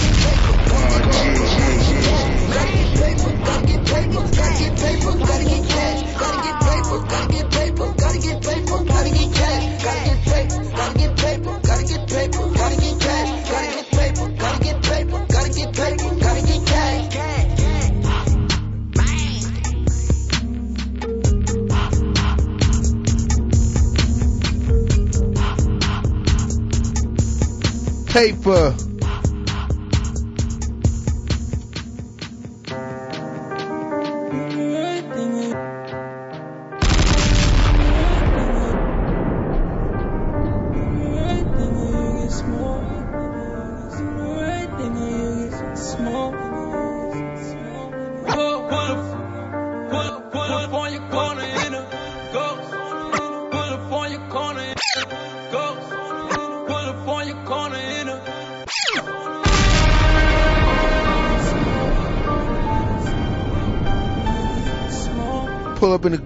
paper uh,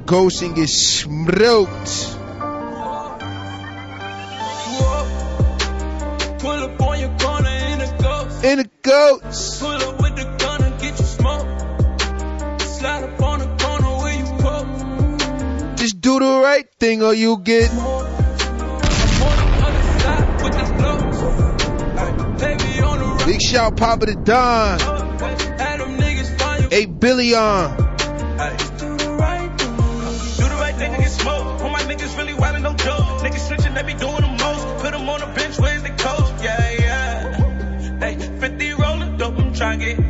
Ghost in smoked. Pull up on your corner in a ghost. In a ghost. Pull up with the gun and get you smoked. Slide up on the corner where you go. Just do the right thing or you get. Big shout, Papa the Don. Hey, Billion. Aye. Uh, try and get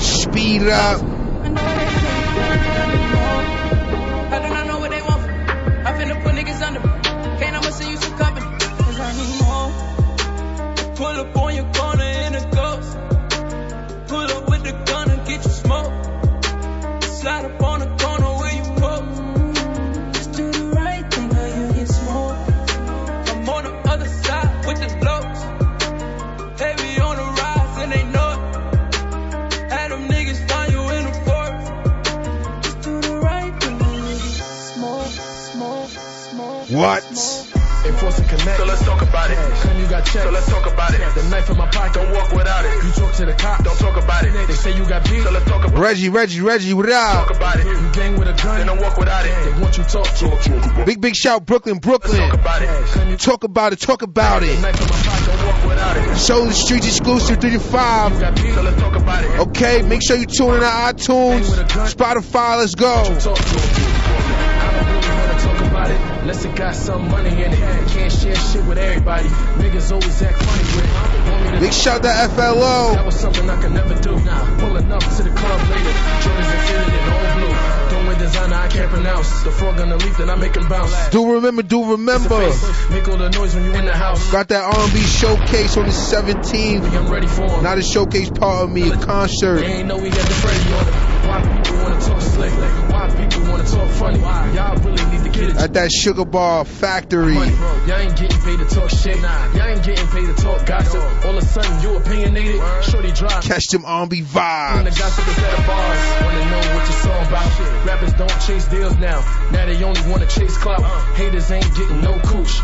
Spieler check. So let's talk about it. The knife in my pocket. Don't walk without it. You talk to the cop. Don't talk about it. They say you got. So let's talk about Reggie. Reggie, Reggie, what up? Talk about it. You gang with a gun. Then don't walk without it. They want you talk. Talk, talk Big, big shout, Brooklyn, Brooklyn. Let's talk about it. Talk about it. Talk about it. Show the streets exclusive 3 to 5. Okay, make sure you tune in to iTunes, Spotify, let's go unless it got some money in it. Can't share shit with everybody. Niggas always act funny with it. Big shout to FLO. That was something I could never do. Pulling up to the club later. Jordans inflated in all blue. Don't wear designer I can't pronounce. The frog on the leaf, then I make him bounce. Do remember, do remember. Make all the noise when you in the house. Got that R&B showcase on the 17th. I'm ready for him. Not a showcase part of me, a concert. They ain't know we got the Freddie on it. Why people wanna talk? Why people wanna talk funny? Y'all really need to get it. At that Sugar Bar Factory. Money. Y'all ain't getting paid to talk shit. Y'all ain't getting paid to talk gossip. All of a sudden you opinionated. Shorty drive. Catch them When the vibes. gossip is at the bars, wanna know what your song about. Rappers don't chase deals now, now they only wanna chase clout. Uh. Haters ain't getting no cooch,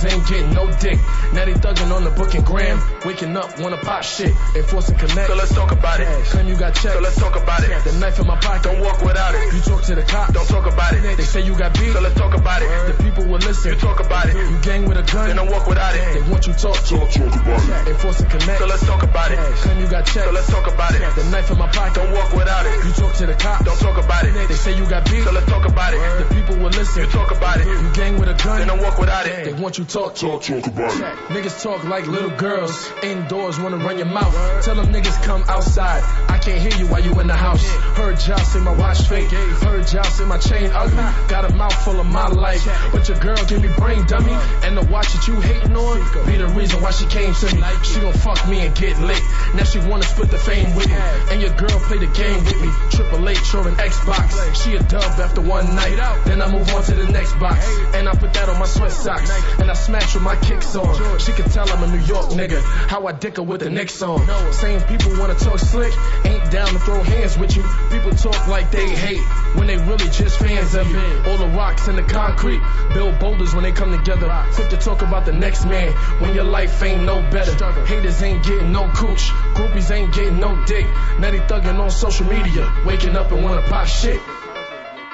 groupies ain't getting no dick. Now they thugging on the book and gram, waking up wanna pop shit, enforcing connect. So let's talk about it. Claim you got checked. So let's talk about it. The knife in my pocket, Don't walk without it. You talk to the cops, Don't talk about it. They say you got beat, So let's talk about it. the people will listen. You talk about it. You gang with a gun, Then don't walk without it. They want you talk, talk, talk about it. Enforcing connect. So let's talk about it. Claim you got checked. So let's talk about it. The knife in my pocket, Don't walk without it. You talk to the cops, Don't talk about it. They say you got beat, So let's talk about it. the people will listen. You talk about it. You gang with a gun, Then don't walk without it. They want you talk, talk, talk about it. Niggas talk like little girls. Indoors wanna run your mouth. Tell them niggas come outside. I can't hear you while you in the house. Heard y'all say my watch fake. Heard y'all say my chain ugly. Got a mouth full of my life. But your girl give me brain dummy. And the watch that you hating on be the reason why she came to me. She gon' fuck me and get lit. Now she wanna split the fame with me. And your girl play the game with me. Triple H or an Xbox. She a dub after one night. Then I move on to the next box. And I put that on my sweat socks. And I smash with my kicks on. She can tell I'm a New York nigga. How I dick her with the Knicks on. Same people wanna talk slick. Ain't down to throw hands with you. People talk like they hate. When they really just fans of you. All the rocks and the concrete. Build boulders when they come together. Quick to talk about the next man. When your life ain't no better. Haters ain't getting no cooch. Groupies ain't getting no dick. Now they thugging on social media. Waking up and wanna pop shit.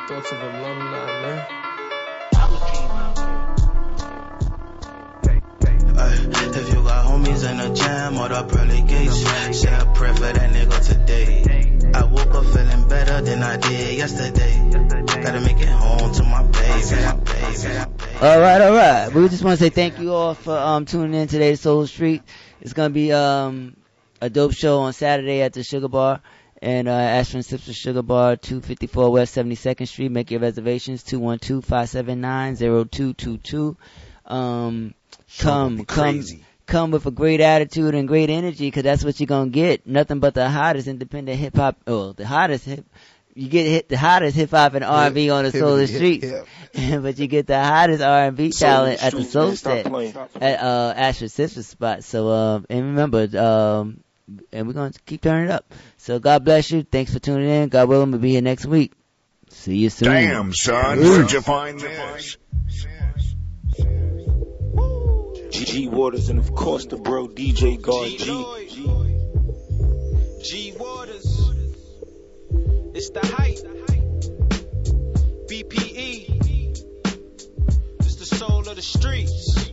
Thoughts of alumni, man. If you got homies in the jam or the pearly gates, say a prayer for that nigga today. I woke up feeling better than I did yesterday. Gotta make it home to my baby, my baby. All right, all right. We just want to say thank you all for um, tuning in today to Soul Street. It's gonna be um, a dope show on Saturday at the Sugar Bar and uh, Ashford Simpson's Sugar Bar, 254 West 72nd Street. Make your reservations 212-579-0222. Um, come, come, come with a great attitude and great energy, 'cause that's what you're gonna get. Nothing but the hottest independent hip hop, oh, the hottest hip. You get hit the hottest hip hop and R&B on the hip- Solar hip- Street, hip. but you get the hottest R&B Soul talent at the Soul man, stop Set at uh, Ashford Sisters spot. So, um, and remember, um, and we're gonna keep turning it up. So God bless you. Thanks for tuning in. God willing, we'll be here next week. See you soon. Damn, son, where'd you find this? G Waters and of course the bro DJ God G. G Waters. It's the height. BPE. It's the soul of the streets.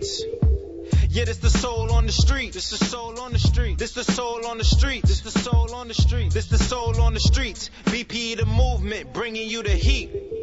beats. Yeah, this the soul on the street. This is the soul on the street. This is the soul on the street. This the soul on the street. This the soul on the streets. BP the movement, bringing you the heat.